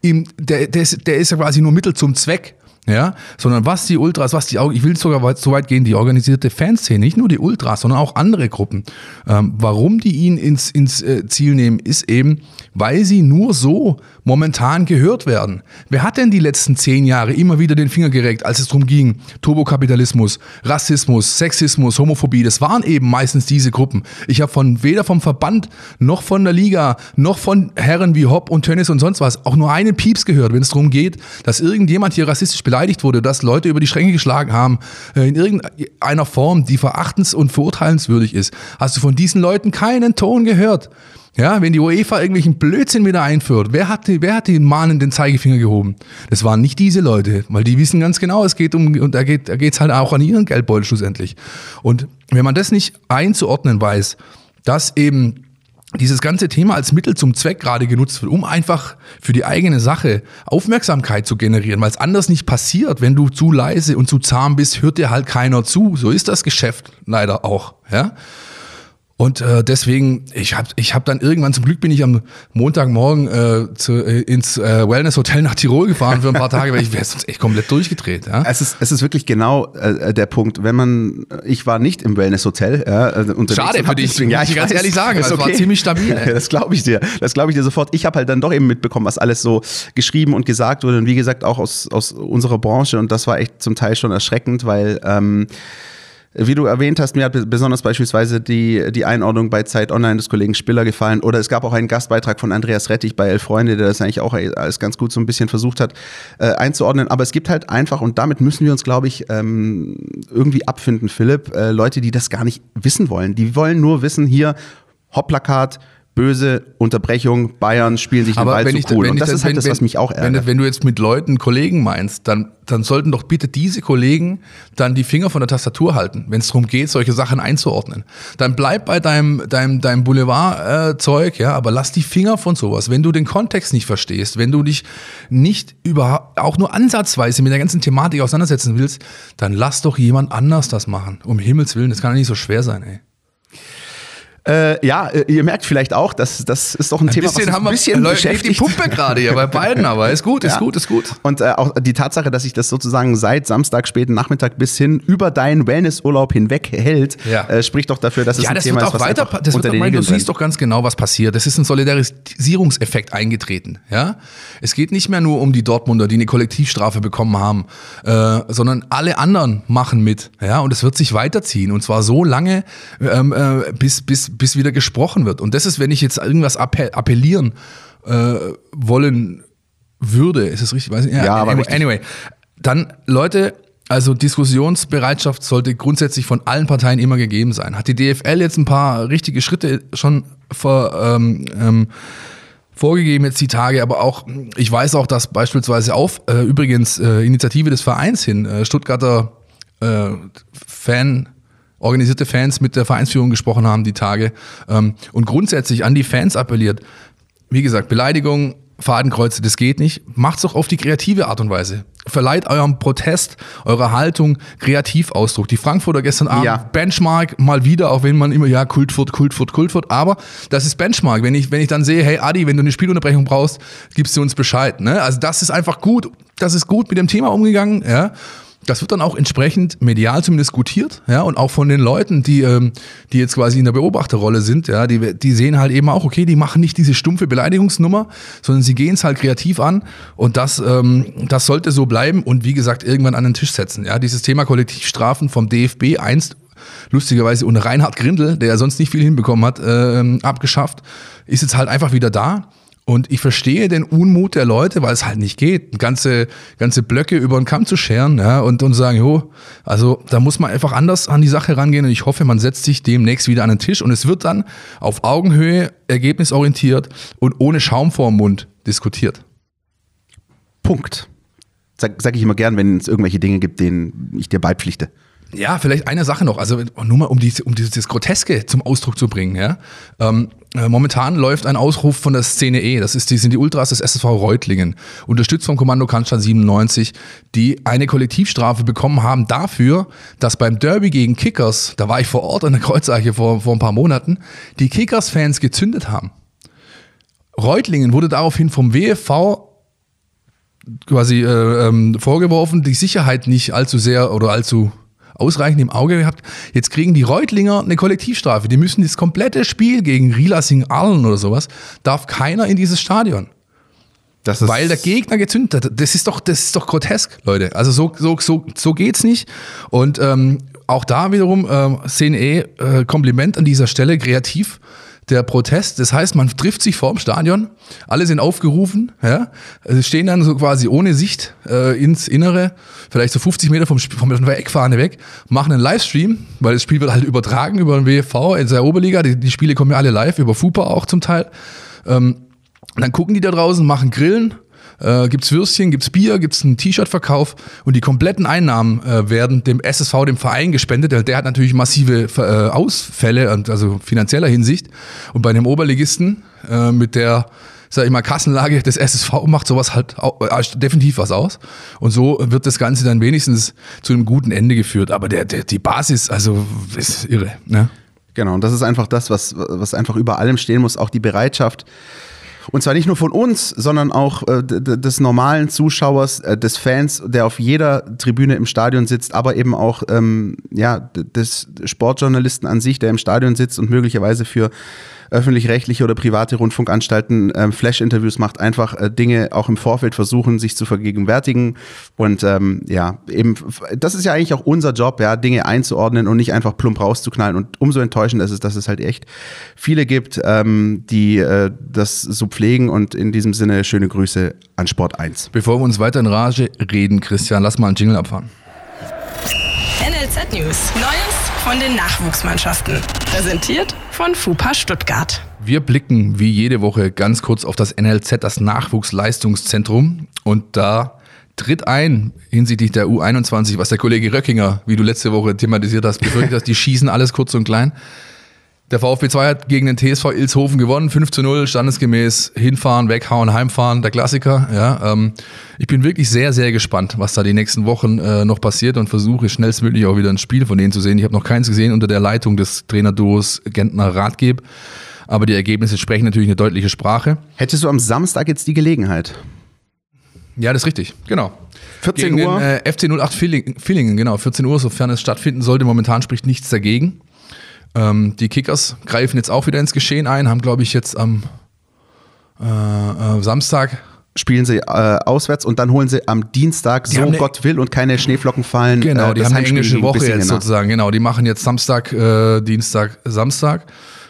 im, der, der, ist, der ist ja quasi nur Mittel zum Zweck ja, sondern was die Ultras, was die, ich will sogar so weit gehen, die organisierte Fanszene, nicht nur die Ultras, sondern auch andere Gruppen. Ähm, warum die ihn ins, ins äh, Ziel nehmen, ist eben, weil sie nur so momentan gehört werden. Wer hat denn die letzten zehn Jahre immer wieder den Finger gereckt, als es darum ging, Turbokapitalismus, Rassismus, Sexismus, Homophobie, das waren eben meistens diese Gruppen. Ich habe von weder vom Verband noch von der Liga noch von Herren wie Hopp und Tönnis und sonst was auch nur einen Pieps gehört, wenn es darum geht, dass irgendjemand hier rassistisch beleidigt wurde, dass Leute über die Stränge geschlagen haben, äh, in irgendeiner Form, die verachtens- und verurteilenswürdig ist, hast du von diesen Leuten keinen Ton gehört. Ja, wenn die UEFA irgendwelchen Blödsinn wieder einführt, wer hat, wer hat den mahnenden Zeigefinger gehoben? Das waren nicht diese Leute, weil die wissen ganz genau, es geht um, und da geht da geht's halt auch an ihren Geldbeutel schlussendlich. Und wenn man das nicht einzuordnen weiß, dass eben dieses ganze Thema als Mittel zum Zweck gerade genutzt wird, um einfach für die eigene Sache Aufmerksamkeit zu generieren, weil es anders nicht passiert. Wenn du zu leise und zu zahm bist, hört dir halt keiner zu. So ist das Geschäft leider auch. Ja? Und äh, deswegen, ich habe ich hab dann irgendwann, zum Glück bin ich am Montagmorgen äh, zu, äh, ins äh, Wellness Hotel nach Tirol gefahren für ein paar Tage, weil ich wäre sonst echt komplett durchgedreht. Ja? Es, ist, es ist wirklich genau äh, der Punkt. Wenn man, ich war nicht im Wellness Hotel. Ja, äh, Schade für dich, deswegen, ja, ich ganz weiß, ehrlich sagen, es okay. war ziemlich stabil. das glaube ich dir, das glaube ich dir sofort. Ich habe halt dann doch eben mitbekommen, was alles so geschrieben und gesagt wurde und wie gesagt auch aus, aus unserer Branche und das war echt zum Teil schon erschreckend, weil ähm, wie du erwähnt hast, mir hat besonders beispielsweise die, die Einordnung bei Zeit Online des Kollegen Spiller gefallen. Oder es gab auch einen Gastbeitrag von Andreas Rettich bei Elf Freunde, der das eigentlich auch alles ganz gut so ein bisschen versucht hat äh, einzuordnen. Aber es gibt halt einfach, und damit müssen wir uns, glaube ich, ähm, irgendwie abfinden, Philipp, äh, Leute, die das gar nicht wissen wollen. Die wollen nur wissen, hier, Hopplakat, böse Unterbrechung, Bayern spielen sich den Ball zu ich, cool. Und das, das ist halt wenn, das, was mich auch ärgert. Wenn, wenn, du jetzt mit Leuten, Kollegen meinst, dann, dann sollten doch bitte diese Kollegen dann die Finger von der Tastatur halten, wenn es darum geht, solche Sachen einzuordnen. Dann bleib bei deinem, deinem, deinem Boulevard-Zeug, ja, aber lass die Finger von sowas. Wenn du den Kontext nicht verstehst, wenn du dich nicht über, auch nur ansatzweise mit der ganzen Thematik auseinandersetzen willst, dann lass doch jemand anders das machen. Um Himmels Willen, das kann ja nicht so schwer sein, ey. Äh, ja, äh, ihr merkt vielleicht auch, dass das ist doch ein, ein Thema, bisschen was uns ein bisschen wir, beschäftigt. die Pumpe gerade hier bei beiden, aber ist gut, ist ja. gut, ist gut. Und äh, auch die Tatsache, dass sich das sozusagen seit Samstag späten Nachmittag bis hin über deinen Wellnessurlaub hinweg hält, ja. äh, spricht doch dafür, dass es ja, ein Thema ist, was weiter, das unter wird den Du siehst doch ganz genau, was passiert. Das ist ein Solidarisierungseffekt eingetreten. Ja, es geht nicht mehr nur um die Dortmunder, die eine Kollektivstrafe bekommen haben, äh, sondern alle anderen machen mit. Ja, und es wird sich weiterziehen und zwar so lange, ähm, äh, bis bis bis wieder gesprochen wird. Und das ist, wenn ich jetzt irgendwas appellieren äh, wollen würde, ist es richtig? Weiß ich, ja, ja aber anyway, anyway, dann Leute, also Diskussionsbereitschaft sollte grundsätzlich von allen Parteien immer gegeben sein. Hat die DFL jetzt ein paar richtige Schritte schon vor, ähm, ähm, vorgegeben jetzt die Tage, aber auch, ich weiß auch, dass beispielsweise auf, äh, übrigens, äh, Initiative des Vereins hin, äh, Stuttgarter äh, Fan, organisierte Fans mit der Vereinsführung gesprochen haben die Tage ähm, und grundsätzlich an die Fans appelliert. Wie gesagt, Beleidigung, Fadenkreuze, das geht nicht. Macht's doch auf die kreative Art und Weise. Verleiht eurem Protest, eurer Haltung Kreativausdruck. Die Frankfurter gestern Abend, ja. Benchmark mal wieder, auch wenn man immer, ja, Kultfurt, Kultfurt, Kultfurt, aber das ist Benchmark. Wenn ich, wenn ich dann sehe, hey Adi, wenn du eine Spielunterbrechung brauchst, gibst du uns Bescheid. Ne? Also das ist einfach gut. Das ist gut mit dem Thema umgegangen, ja das wird dann auch entsprechend medial zumindest gutiert, ja, und auch von den Leuten, die, ähm, die jetzt quasi in der Beobachterrolle sind, ja, die, die sehen halt eben auch, okay, die machen nicht diese stumpfe Beleidigungsnummer, sondern sie gehen es halt kreativ an und das, ähm, das sollte so bleiben und wie gesagt, irgendwann an den Tisch setzen, ja, dieses Thema Kollektivstrafen vom DFB einst lustigerweise unter Reinhard Grindel, der ja sonst nicht viel hinbekommen hat, äh, abgeschafft, ist jetzt halt einfach wieder da Und ich verstehe den Unmut der Leute, weil es halt nicht geht, ganze, ganze Blöcke über den Kamm zu scheren ja, und, und sagen, jo, also da muss man einfach anders an die Sache rangehen und ich hoffe, man setzt sich demnächst wieder an den Tisch und es wird dann auf Augenhöhe, ergebnisorientiert und ohne Schaum vor dem Mund diskutiert. Punkt. Sag, sag ich immer gern, wenn es irgendwelche Dinge gibt, denen ich dir beipflichte. Ja, vielleicht eine Sache noch, also nur mal um, die, um dieses Groteske zum Ausdruck zu bringen. Ja? Ähm, äh, momentan läuft ein Ausruf von der Szene E, das ist, die sind die Ultras des SSV Reutlingen, unterstützt vom Kommando Cannstatt 97, die eine Kollektivstrafe bekommen haben dafür, dass beim Derby gegen Kickers, da war ich vor Ort an der Kreuzeiche vor, vor ein paar Monaten, die Kickers-Fans gezündet haben. Reutlingen wurde daraufhin vom WFV quasi äh, ähm, vorgeworfen, die Sicherheit nicht allzu sehr oder allzu ausreichend im Auge gehabt. Jetzt kriegen die Reutlinger eine Kollektivstrafe. Die müssen das komplette Spiel gegen Rilasing Arlen oder sowas, darf keiner in dieses Stadion. Weil der Gegner gezündet hat. Das ist doch, das ist doch grotesk, Leute. Also so, so, so, so geht's nicht. Und ähm, auch da wiederum ähm, Szene E, äh, Kompliment an dieser Stelle, kreativ der Protest. Das heißt, man trifft sich vor dem Stadion, alle sind aufgerufen, ja, also stehen dann so quasi ohne Sicht äh, ins Innere, vielleicht so 50 Meter vom, vom von der Eckfahne weg, machen einen Livestream, weil das Spiel wird halt übertragen über den WFV in der Oberliga. Die, die Spiele kommen ja alle live, über FUPA auch zum Teil. Ähm, dann gucken die da draußen, machen Grillen, äh, gibt's Würstchen, gibt's Bier, gibt's einen T-Shirt-Verkauf und die kompletten Einnahmen äh, werden dem SSV, dem Verein gespendet. Der, der hat natürlich massive äh, Ausfälle, also finanzieller Hinsicht. Und bei einem Oberligisten äh, mit der sag ich mal, Kassenlage des SSV macht sowas halt auch, äh, definitiv was aus. Und so wird das Ganze dann wenigstens zu einem guten Ende geführt. Aber der, der, die Basis, also, ist irre. Ne? Genau, und das ist einfach das, was, was einfach über allem stehen muss, auch die Bereitschaft, und zwar nicht nur von uns, sondern auch äh, des normalen Zuschauers, äh, des Fans, der auf jeder Tribüne im Stadion sitzt, aber eben auch ähm, ja, des Sportjournalisten an sich, der im Stadion sitzt und möglicherweise für öffentlich-rechtliche oder private Rundfunkanstalten ähm, Flash-Interviews macht, einfach äh, Dinge auch im Vorfeld versuchen, sich zu vergegenwärtigen. Und ähm, ja, eben, das ist ja eigentlich auch unser Job, ja, Dinge einzuordnen und nicht einfach plump rauszuknallen. Und umso enttäuschender ist es, dass es halt echt viele gibt, ähm, die äh, das so pflegen. Und in diesem Sinne schöne Grüße an Sport 1. Bevor wir uns weiter in Rage reden, Christian, lass mal einen Jingle abfahren. NLZ News. Neues von den Nachwuchsmannschaften. Präsentiert von FUPA Stuttgart. Wir blicken wie jede Woche ganz kurz auf das NLZ, das Nachwuchsleistungszentrum. Und da tritt ein hinsichtlich der U21, was der Kollege Röckinger, wie du letzte Woche thematisiert hast, befürchtet hast, die schießen alles kurz und klein. Der VfB 2 hat gegen den TSV Ilshofen gewonnen, 5 zu 0, standesgemäß hinfahren, weghauen, heimfahren, der Klassiker. Ja, ähm, ich bin wirklich sehr, sehr gespannt, was da die nächsten Wochen äh, noch passiert und versuche schnellstmöglich auch wieder ein Spiel von denen zu sehen. Ich habe noch keins gesehen unter der Leitung des Trainerduos Gentner Ratgeb, aber die Ergebnisse sprechen natürlich eine deutliche Sprache. Hättest du am Samstag jetzt die Gelegenheit? Ja, das ist richtig, genau. 14 Gegen Uhr? Den, äh, FC 08 Villingen, genau, 14 Uhr, sofern es stattfinden sollte. Momentan spricht nichts dagegen. Ähm, die Kickers greifen jetzt auch wieder ins Geschehen ein, haben, glaube ich, jetzt am äh, äh, Samstag spielen sie äh, auswärts und dann holen sie am Dienstag, Die so eine- Gott will und keine Schneeflocken fallen. Genau, äh, die haben eine englische Woche jetzt nach. sozusagen. Genau, die machen jetzt Samstag, äh, Dienstag, Samstag.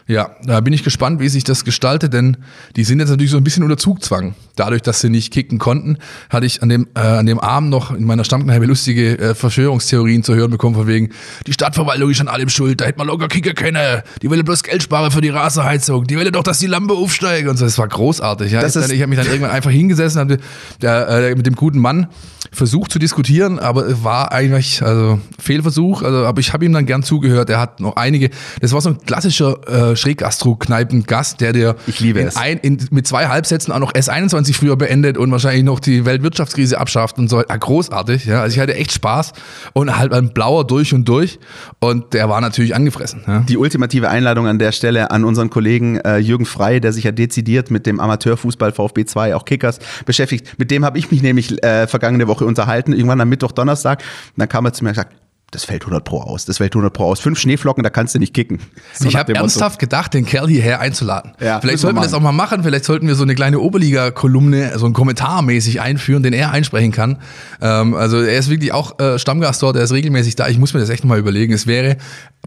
Ja, da bin ich gespannt, wie sich das gestaltet, denn die sind jetzt natürlich so ein bisschen unter Zugzwang. Dadurch, dass sie nicht kicken konnten, hatte ich an dem, äh, an dem Abend noch in meiner Stammkneipe lustige äh, Verschwörungstheorien zu hören bekommen, von wegen, die Stadtverwaltung ist an allem schuld, da hätte man locker kicken können, die will bloß Geld sparen für die Rasenheizung, die will doch, dass die Lampe aufsteigt und so. Das war großartig. Ja. Das ich ich habe mich dann irgendwann einfach hingesessen, habe äh, mit dem guten Mann versucht zu diskutieren, aber es war eigentlich also Fehlversuch. Also, aber ich habe ihm dann gern zugehört. Er hat noch einige. Das war so ein klassischer äh, Schräggastro-Kneipen-Gast, der dir Ich liebe in es. Ein, in, mit zwei Halbsätzen auch noch S21 früher beendet und wahrscheinlich noch die Weltwirtschaftskrise abschafft und so. Ah, großartig. Ja, also ich hatte echt Spaß und halt ein blauer durch und durch. Und der war natürlich angefressen. Ja. Die ultimative Einladung an der Stelle an unseren Kollegen äh, Jürgen Frey, der sich ja dezidiert mit dem Amateurfußball VfB 2, auch Kickers, beschäftigt. Mit dem habe ich mich nämlich äh, vergangene Woche unterhalten, irgendwann am Mittwoch, Donnerstag. Und dann kam er zu mir und gesagt, das fällt 100 Pro aus. Das fällt 100 Pro aus. Fünf Schneeflocken, da kannst du nicht kicken. So ich habe ernsthaft gedacht, den Kerl hierher einzuladen. Ja, vielleicht sollten wir das auch mal machen. Vielleicht sollten wir so eine kleine Oberliga-Kolumne, so einen Kommentar mäßig einführen, den er einsprechen kann. Ähm, also er ist wirklich auch äh, Stammgast dort, er ist regelmäßig da. Ich muss mir das echt nochmal überlegen. Es wäre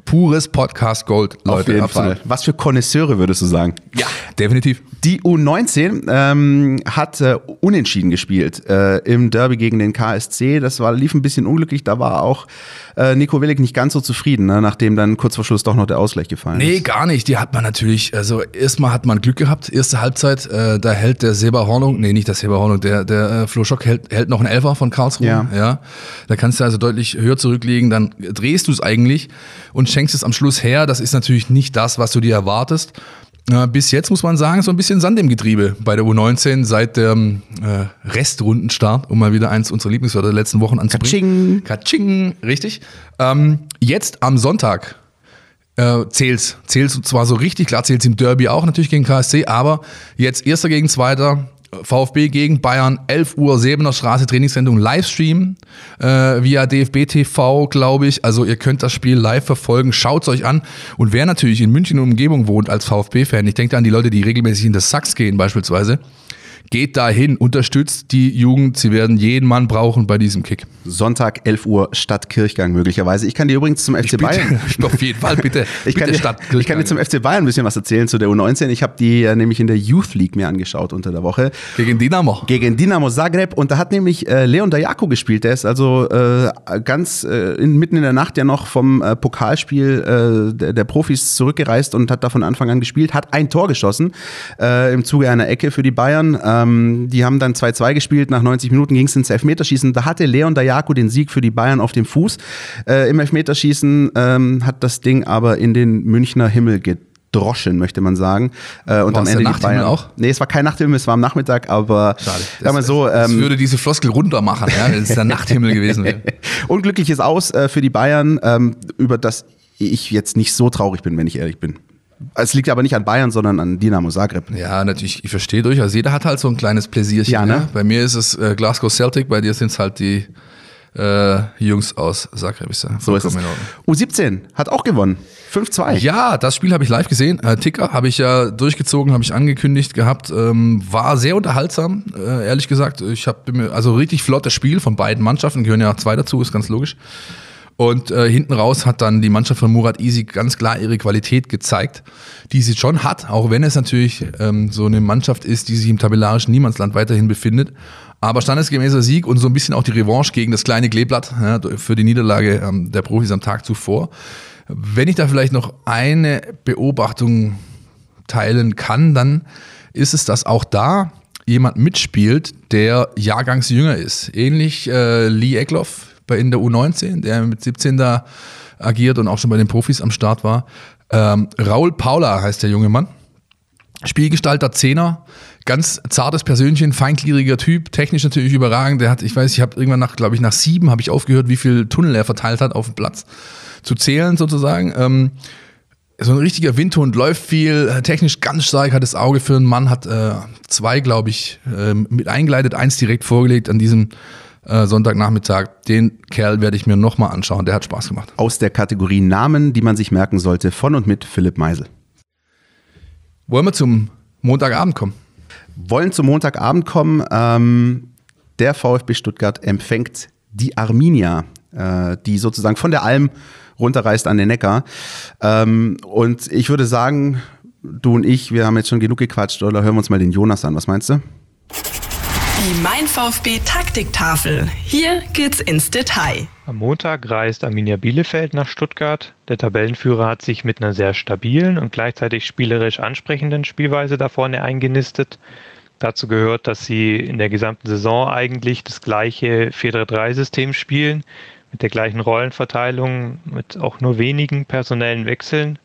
pures Podcast Gold, Leute. Auf jeden absolut. Fall. Was für Konnoisseure würdest du sagen? Ja, definitiv. Die U19 ähm, hat äh, unentschieden gespielt äh, im Derby gegen den KSC. Das war, lief ein bisschen unglücklich. Da war auch äh, Nico Willig nicht ganz so zufrieden, ne, nachdem dann kurz vor Schluss doch noch der Ausgleich gefallen nee, ist. Nee, gar nicht. Die hat man natürlich, also erstmal hat man Glück gehabt. Erste Halbzeit, äh, da hält der Seba Hornung, nee, nicht der Seba Hornung, der, der äh, Flo Schock hält, hält noch einen Elfer von Karlsruhe. Ja. ja. Da kannst du also deutlich höher zurücklegen, dann drehst du es eigentlich und schenkst es am Schluss her. Das ist natürlich nicht das, was du dir erwartest. Bis jetzt muss man sagen, so ein bisschen Sand im Getriebe bei der U19 seit dem äh, Restrundenstart, um mal wieder eins unserer Lieblingswörter der letzten Wochen anzubringen. Katsching. Katsching, richtig. Ähm, jetzt am Sonntag äh, zählt's. Zählt's zwar so richtig, klar zählt's im Derby auch natürlich gegen KSC, aber jetzt Erster gegen Zweiter, VfB gegen Bayern, 11 Uhr, Säbener Straße, Trainingssendung, Livestream äh, via DFB TV, glaube ich. Also ihr könnt das Spiel live verfolgen, schaut es euch an. Und wer natürlich in München und Umgebung wohnt als VfB-Fan, ich denke an die Leute, die regelmäßig in das Sachs gehen beispielsweise, Geht dahin, unterstützt die Jugend. Sie werden jeden Mann brauchen bei diesem Kick. Sonntag 11 Uhr Stadtkirchgang möglicherweise. Ich kann dir übrigens zum FC ich Bayern. Bitte, auf jeden Fall bitte. ich, bitte kann dir, ich kann dir zum FC Bayern ein bisschen was erzählen zu der U19. Ich habe die äh, nämlich in der Youth League mir angeschaut unter der Woche. Gegen Dynamo. Gegen Dynamo Zagreb und da hat nämlich äh, Leon Dajako gespielt. Der ist also äh, ganz äh, in, mitten in der Nacht ja noch vom äh, Pokalspiel äh, der, der, Profis zurückgereist und hat da von Anfang an gespielt. Hat ein Tor geschossen im Zuge einer Ecke für die Bayern. Ähm, die haben dann 2-2 gespielt. Nach 90 Minuten ging es ins Elfmeterschießen. Da hatte Leon Dajako den Sieg für die Bayern auf dem Fuß. Äh, Im Elfmeterschießen ähm, hat das Ding aber in den Münchner Himmel gedroschen, möchte man sagen. Äh, und War am Ende der die Bayern auch? Nee, es war kein Nachthimmel, es war am Nachmittag, aber Schade. Sag mal so, ähm, würde diese Floskel runter machen, ja, wenn es der Nachthimmel gewesen wäre. Unglückliches Aus äh, für die Bayern, ähm, über das ich jetzt nicht so traurig bin, wenn ich ehrlich bin. Es liegt aber nicht an Bayern, sondern an Dynamo Zagreb. Ja, natürlich, ich verstehe durchaus. Jeder hat halt so ein kleines Pläsierchen. Ja, ne? ne? Bei mir ist es äh, Glasgow Celtic, bei dir sind es halt die äh, Jungs aus Zagreb. Ist ja so ist es. U17 hat auch gewonnen. 5-2. Ja, das Spiel habe ich live gesehen. Äh, Ticker habe ich ja durchgezogen, habe ich angekündigt gehabt. Ähm, war sehr unterhaltsam, äh, ehrlich gesagt. Ich habe mir also richtig flottes Spiel von beiden Mannschaften, gehören ja zwei dazu, ist ganz logisch. Und äh, hinten raus hat dann die Mannschaft von Murat Easy ganz klar ihre Qualität gezeigt, die sie schon hat, auch wenn es natürlich ähm, so eine Mannschaft ist, die sich im tabellarischen Niemandsland weiterhin befindet. Aber standesgemäßer Sieg und so ein bisschen auch die Revanche gegen das kleine Kleeblatt ja, für die Niederlage ähm, der Profis am Tag zuvor. Wenn ich da vielleicht noch eine Beobachtung teilen kann, dann ist es, dass auch da jemand mitspielt, der jahrgangsjünger ist. Ähnlich äh, Lee Eckloff, bei in der U19, der mit 17 da agiert und auch schon bei den Profis am Start war. Ähm, Raul Paula heißt der junge Mann. Spielgestalter Zehner, ganz zartes Persönchen, feingliedriger Typ, technisch natürlich überragend. Der hat, ich weiß, ich habe irgendwann nach, glaube ich, nach sieben habe ich aufgehört, wie viel Tunnel er verteilt hat auf dem Platz zu zählen sozusagen. Ähm, so ein richtiger Windhund, läuft viel, technisch ganz stark, hat das Auge für einen Mann, hat äh, zwei, glaube ich, äh, mit eingeleitet, eins direkt vorgelegt an diesem äh, Sonntagnachmittag. Den Kerl werde ich mir nochmal anschauen. Der hat Spaß gemacht. Aus der Kategorie Namen, die man sich merken sollte, von und mit Philipp Meisel. Wollen wir zum Montagabend kommen? Wollen zum Montagabend kommen. Ähm, der VfB Stuttgart empfängt die Arminia, äh, die sozusagen von der Alm runterreist an den Neckar. Ähm, und ich würde sagen, du und ich, wir haben jetzt schon genug gequatscht, oder hören wir uns mal den Jonas an. Was meinst du? Die Mein VfB Taktiktafel. Hier geht's ins Detail. Am Montag reist Arminia Bielefeld nach Stuttgart. Der Tabellenführer hat sich mit einer sehr stabilen und gleichzeitig spielerisch ansprechenden Spielweise da vorne eingenistet. Dazu gehört, dass sie in der gesamten Saison eigentlich das gleiche 4-3-3-System spielen, mit der gleichen Rollenverteilung, mit auch nur wenigen personellen Wechseln.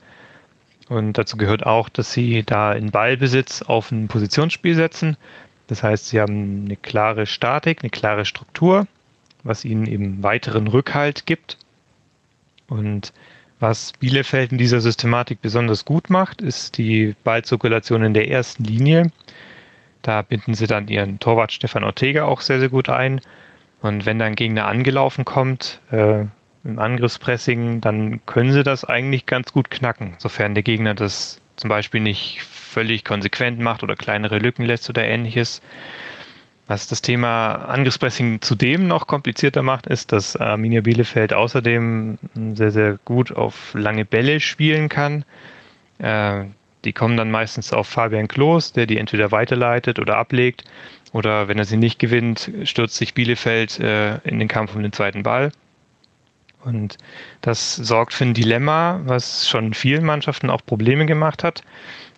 Und dazu gehört auch, dass sie da in Ballbesitz auf ein Positionsspiel setzen das heißt, sie haben eine klare Statik, eine klare Struktur, was ihnen eben weiteren Rückhalt gibt. Und was Bielefeld in dieser Systematik besonders gut macht, ist die Ballzirkulation in der ersten Linie. Da binden sie dann ihren Torwart Stefan Ortega auch sehr, sehr gut ein. Und wenn dann Gegner angelaufen kommt, äh, im Angriffspressing, dann können sie das eigentlich ganz gut knacken, sofern der Gegner das zum Beispiel nicht völlig konsequent macht oder kleinere Lücken lässt oder ähnliches. Was das Thema Angriffspressing zudem noch komplizierter macht, ist, dass Arminia Bielefeld außerdem sehr, sehr gut auf lange Bälle spielen kann. Äh, die kommen dann meistens auf Fabian Klos, der die entweder weiterleitet oder ablegt. Oder wenn er sie nicht gewinnt, stürzt sich Bielefeld äh, in den Kampf um den zweiten Ball. Und das sorgt für ein Dilemma, was schon vielen Mannschaften auch Probleme gemacht hat.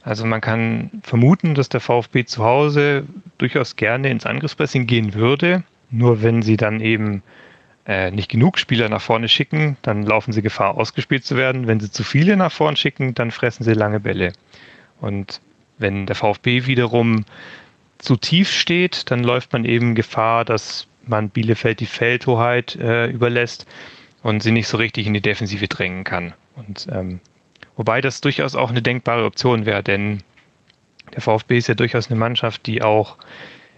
Also man kann vermuten, dass der VfB zu Hause durchaus gerne ins Angriffspressing gehen würde. Nur wenn sie dann eben äh, nicht genug Spieler nach vorne schicken, dann laufen sie Gefahr, ausgespielt zu werden. Wenn sie zu viele nach vorne schicken, dann fressen sie lange Bälle. Und wenn der VfB wiederum zu tief steht, dann läuft man eben Gefahr, dass man Bielefeld die Feldhoheit äh, überlässt und sie nicht so richtig in die Defensive drängen kann. Und ähm, wobei das durchaus auch eine denkbare Option wäre, denn der VfB ist ja durchaus eine Mannschaft, die auch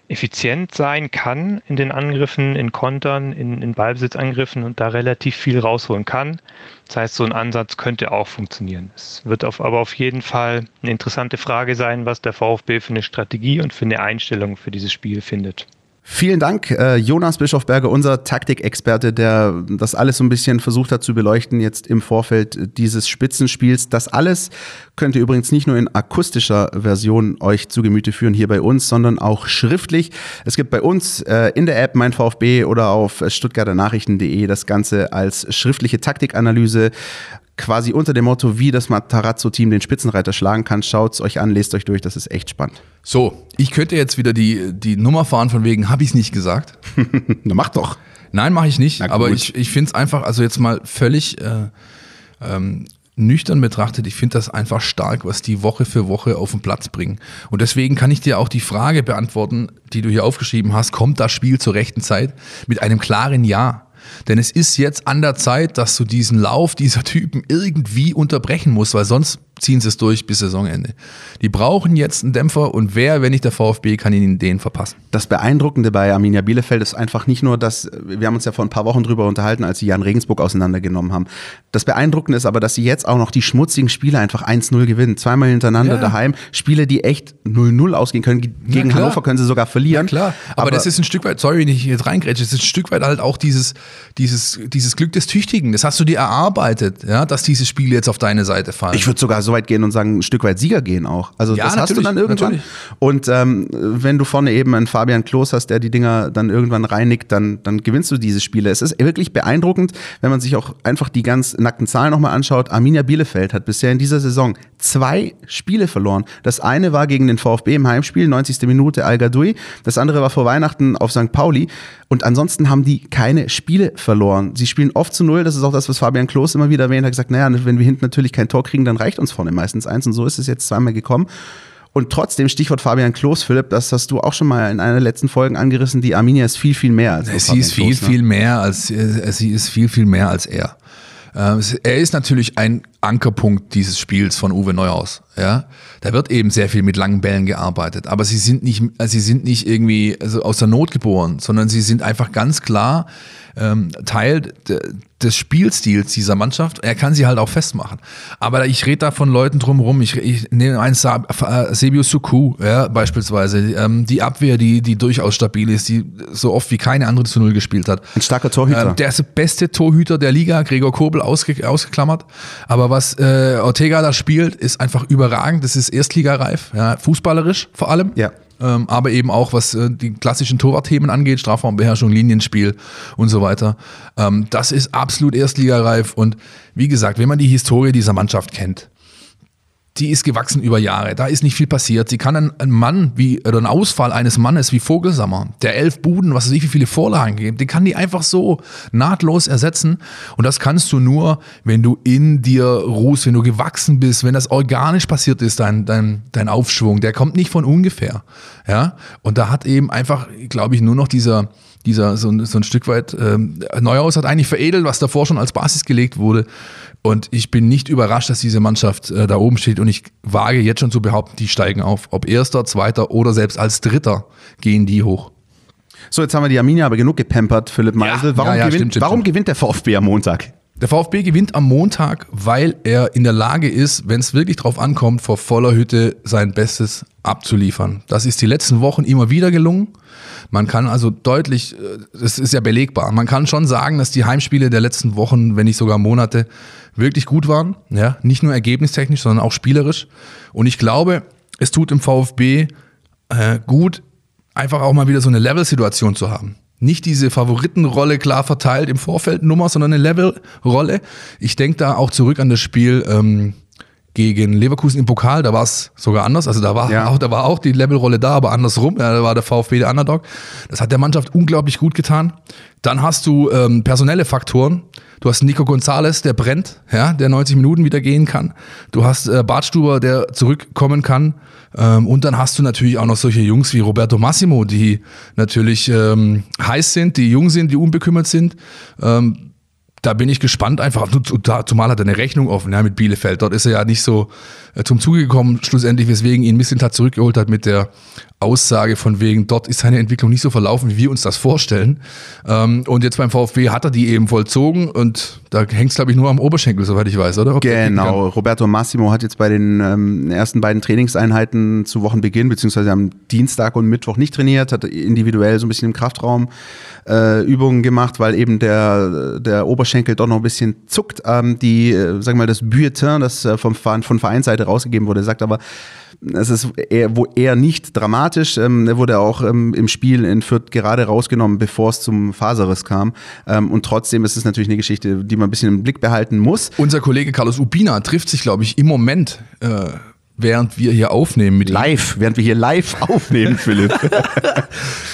effizient sein kann in den Angriffen, in Kontern, in, in Ballbesitzangriffen und da relativ viel rausholen kann. Das heißt, so ein Ansatz könnte auch funktionieren. Es wird auf, aber auf jeden Fall eine interessante Frage sein, was der VfB für eine Strategie und für eine Einstellung für dieses Spiel findet. Vielen Dank, äh, Jonas Bischofberger, unser Taktikexperte, der das alles so ein bisschen versucht hat zu beleuchten jetzt im Vorfeld dieses Spitzenspiels. Das alles könnt ihr übrigens nicht nur in akustischer Version euch zu Gemüte führen hier bei uns, sondern auch schriftlich. Es gibt bei uns äh, in der App Mein VfB oder auf stuttgarternachrichten.de das Ganze als schriftliche Taktikanalyse quasi unter dem Motto, wie das Matarazzo-Team den Spitzenreiter schlagen kann. Schaut es euch an, lest euch durch, das ist echt spannend. So, ich könnte jetzt wieder die, die Nummer fahren von wegen, habe ich es nicht gesagt? Na, mach doch. Nein, mache ich nicht. Aber ich, ich finde es einfach, also jetzt mal völlig äh, ähm, nüchtern betrachtet, ich finde das einfach stark, was die Woche für Woche auf den Platz bringen. Und deswegen kann ich dir auch die Frage beantworten, die du hier aufgeschrieben hast, kommt das Spiel zur rechten Zeit? Mit einem klaren Ja. Denn es ist jetzt an der Zeit, dass du diesen Lauf dieser Typen irgendwie unterbrechen musst, weil sonst ziehen sie es durch bis Saisonende. Die brauchen jetzt einen Dämpfer und wer, wenn nicht der VfB, kann ihnen den verpassen. Das Beeindruckende bei Arminia Bielefeld ist einfach nicht nur, dass, wir haben uns ja vor ein paar Wochen drüber unterhalten, als sie Jan Regensburg auseinandergenommen haben. Das Beeindruckende ist aber, dass sie jetzt auch noch die schmutzigen Spiele einfach 1-0 gewinnen. Zweimal hintereinander ja. daheim. Spiele, die echt 0-0 ausgehen können. Gegen Hannover können sie sogar verlieren. Ja, klar. Aber, aber, das ist ein Stück weit, sorry, wenn ich jetzt reingrätsche, das ist ein Stück weit halt auch dieses, dieses, dieses Glück des Tüchtigen. Das hast du dir erarbeitet, ja, dass diese Spiele jetzt auf deine Seite fallen. Ich würde sogar so weit gehen und sagen, ein Stück weit Sieger gehen auch. Also ja, das hast du dann irgendwann. Natürlich. Und ähm, wenn du vorne eben einen Fabian Klos hast, der die Dinger dann irgendwann reinigt, dann, dann gewinnst du diese Spiele. Es ist wirklich beeindruckend, wenn man sich auch einfach die ganz nackten Zahlen nochmal anschaut. Arminia Bielefeld hat bisher in dieser Saison zwei Spiele verloren. Das eine war gegen den VfB im Heimspiel, 90. Minute Al Gadoui. Das andere war vor Weihnachten auf St. Pauli. Und ansonsten haben die keine Spiele verloren. Sie spielen oft zu null. Das ist auch das, was Fabian Klos immer wieder erwähnt hat. gesagt, naja, wenn wir hinten natürlich kein Tor kriegen, dann reicht uns vorne meistens eins. Und so ist es jetzt zweimal gekommen. Und trotzdem, Stichwort Fabian Klos, Philipp, das hast du auch schon mal in einer der letzten Folgen angerissen, die Arminia ist viel, viel mehr als Sie ist viel, Klos, ne? viel mehr als, äh, sie ist viel, viel mehr als er. Äh, er ist natürlich ein Ankerpunkt dieses Spiels von Uwe Neuhaus. Ja, da wird eben sehr viel mit langen Bällen gearbeitet, aber sie sind nicht, sie sind nicht irgendwie also aus der Not geboren, sondern sie sind einfach ganz klar ähm, Teil de, des Spielstils dieser Mannschaft. Er kann sie halt auch festmachen. Aber ich rede da von Leuten drumherum. Ich, ich nehme einen äh, Sebio Suku, ja, beispielsweise. Ähm, die Abwehr, die, die durchaus stabil ist, die so oft wie keine andere zu Null gespielt hat. Ein starker Torhüter. Ähm, der ist der beste Torhüter der Liga, Gregor Kobel ausge, ausgeklammert. Aber was äh, Ortega da spielt, ist einfach überragend. Das ist erstligareif, ja, fußballerisch vor allem. Ja ähm, aber eben auch was äh, die klassischen Torwartthemen angeht, Strafraumbeherrschung, Linienspiel und so weiter. Ähm, das ist absolut erstligareif und wie gesagt, wenn man die Historie dieser Mannschaft kennt, die ist gewachsen über Jahre. Da ist nicht viel passiert. Sie kann einen, Mann wie, oder einen Ausfall eines Mannes wie Vogelsammer, der elf Buden, was weiß ich, wie viele Vorlagen gibt, den kann die einfach so nahtlos ersetzen. Und das kannst du nur, wenn du in dir ruhst, wenn du gewachsen bist, wenn das organisch passiert ist, dein, dein, dein Aufschwung. Der kommt nicht von ungefähr. Ja. Und da hat eben einfach, glaube ich, nur noch dieser, dieser so, so ein Stück weit, ähm, Neuhaus hat eigentlich veredelt, was davor schon als Basis gelegt wurde. Und ich bin nicht überrascht, dass diese Mannschaft äh, da oben steht. Und ich wage jetzt schon zu behaupten, die steigen auf. Ob erster, zweiter oder selbst als dritter gehen die hoch. So, jetzt haben wir die Arminia aber genug gepampert, Philipp Meisel. Ja, warum, ja, ja, gewinnt, stimmt, warum stimmt. gewinnt der VfB am Montag? Der VfB gewinnt am Montag, weil er in der Lage ist, wenn es wirklich drauf ankommt, vor voller Hütte sein Bestes abzuliefern. Das ist die letzten Wochen immer wieder gelungen. Man kann also deutlich, es ist ja belegbar, man kann schon sagen, dass die Heimspiele der letzten Wochen, wenn nicht sogar Monate, wirklich gut waren. Ja, nicht nur ergebnistechnisch, sondern auch spielerisch. Und ich glaube, es tut im VfB äh, gut, einfach auch mal wieder so eine Level-Situation zu haben. Nicht diese Favoritenrolle klar verteilt im Vorfeld Nummer, sondern eine Levelrolle. Ich denke da auch zurück an das Spiel ähm, gegen Leverkusen im Pokal, da war es sogar anders. Also da war, Ja. auch, da war auch die Levelrolle da, aber andersrum. Ja, da war der VfB der Underdog. Das hat der Mannschaft unglaublich gut getan. Dann hast du ähm, personelle Faktoren. Du hast Nico Gonzalez, der brennt, ja, der 90 Minuten wieder gehen kann. Du hast äh, Bartstuber, der zurückkommen kann. Ähm, und dann hast du natürlich auch noch solche Jungs wie Roberto Massimo, die natürlich ähm, heiß sind, die jung sind, die unbekümmert sind. Ähm, da bin ich gespannt einfach. Zumal hat er eine Rechnung offen ja, mit Bielefeld. Dort ist er ja nicht so äh, zum Zuge gekommen, schlussendlich, weswegen ihn Mislintat zurückgeholt hat mit der Aussage von wegen, dort ist seine Entwicklung nicht so verlaufen, wie wir uns das vorstellen. Ähm, und jetzt beim VfB hat er die eben vollzogen und da hängt es, glaube ich, nur am Oberschenkel, soweit ich weiß, oder? Ob Genau, Roberto Massimo hat jetzt bei den ähm, ersten beiden Trainingseinheiten zu Wochenbeginn, beziehungsweise am Dienstag und Mittwoch nicht trainiert, hat individuell so ein bisschen im Kraftraum äh, Übungen gemacht, weil eben der, der Oberschenkel doch noch ein bisschen zuckt. Ähm, die, äh, sagen wir mal, das Bulletin, das äh, vom, von Vereinsseite rausgegeben wurde, sagt aber, es ist eher, wo eher nicht dramatisch. Ähm, er wurde auch ähm, im Spiel in Fürth gerade rausgenommen, bevor es zum Faserriss kam. Ähm, und trotzdem ist es natürlich eine Geschichte, die man ein bisschen im Blick behalten muss. Unser Kollege Carlos Ubina trifft sich, glaube ich, im Moment, äh, während wir hier aufnehmen mit ihm. Live, während wir hier live aufnehmen, Philipp.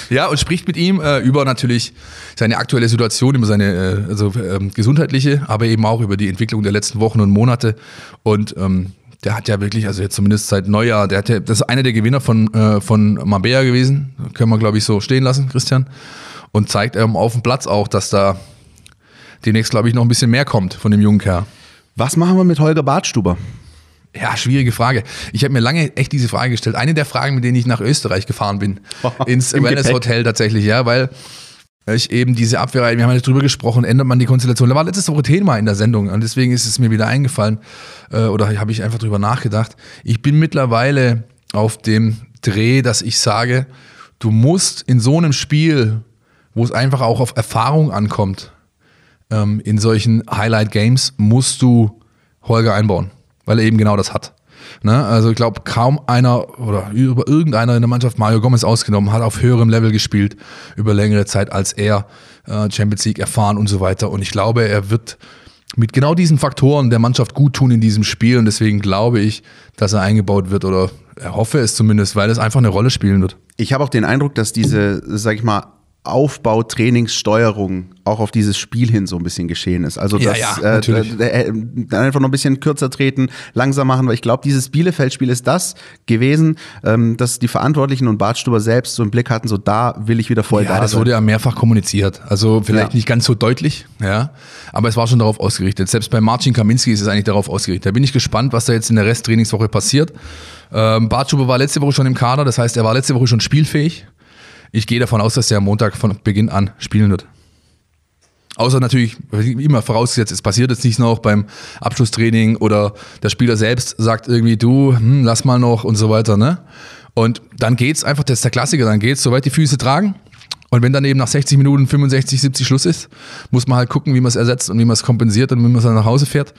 Ja, und spricht mit ihm äh, über natürlich seine aktuelle Situation, über seine äh, also, ähm, gesundheitliche, aber eben auch über die Entwicklung der letzten Wochen und Monate. Und ähm, der hat ja wirklich, also jetzt zumindest seit Neujahr, der hat ja, das ist einer der Gewinner von, äh, von Mabea gewesen, können wir glaube ich so stehen lassen, Christian. Und zeigt ähm, auf dem Platz auch, dass da demnächst, glaube ich, noch ein bisschen mehr kommt von dem jungen Kerl. Was machen wir mit Holger Bartstuber? Ja, schwierige Frage. Ich habe mir lange echt diese Frage gestellt. Eine der Fragen, mit denen ich nach Österreich gefahren bin. ins Wellness. Hotel tatsächlich, ja, weil ich eben diese Abwehr, wir haben ja drüber gesprochen, ändert man die Konstellation. Da war letztes Woche Thema in der Sendung und deswegen ist es mir wieder eingefallen äh, oder habe ich einfach drüber nachgedacht. Ich bin mittlerweile auf dem Dreh, dass ich sage, du musst in so einem Spiel, wo es einfach auch auf Erfahrung ankommt, ähm, in solchen Highlight-Games musst du Holger einbauen, weil er eben genau das hat. Ne? Also ich glaube, kaum einer oder über irgendeiner in der Mannschaft, Mario Gomez ausgenommen, hat auf höherem Level gespielt über längere Zeit als er, äh, Champions League erfahren und so weiter. Und ich glaube, er wird mit genau diesen Faktoren der Mannschaft gut tun in diesem Spiel und deswegen glaube ich, dass er eingebaut wird oder er hoffe es zumindest, weil es einfach eine Rolle spielen wird. Ich habe auch den Eindruck, dass diese, sag ich mal, Aufbau, Trainingssteuerung auch auf dieses Spiel hin so ein bisschen geschehen ist. Also Ja, dass ja, äh, äh, einfach noch ein bisschen kürzer treten, langsam machen, weil ich glaube, dieses Bielefeld-Spiel ist das gewesen, ähm, dass die Verantwortlichen und Bartstuber selbst so im Blick hatten, so da will ich wieder voll Ja, da das sein. wurde ja mehrfach kommuniziert. Also vielleicht Ja. nicht ganz so deutlich, ja, aber es war schon darauf ausgerichtet. Selbst bei Marcin Kaminski ist es eigentlich darauf ausgerichtet. Da bin ich gespannt, was da jetzt in der Resttrainingswoche passiert. Ähm, Bartschuber war letzte Woche schon im Kader, das heißt, er war letzte Woche schon spielfähig. Ich gehe davon aus, dass der am Montag von Beginn an spielen wird. Außer natürlich, wie immer vorausgesetzt, es passiert jetzt nicht noch beim Abschlusstraining oder der Spieler selbst sagt irgendwie, du, hm, lass mal noch und so weiter, ne? Und dann geht's einfach, das ist der Klassiker, dann geht's, soweit die Füße tragen. Und wenn dann eben nach 60 Minuten 65, 70 Schluss ist, muss man halt gucken, wie man es ersetzt und wie man es kompensiert und wie man es dann nach Hause fährt.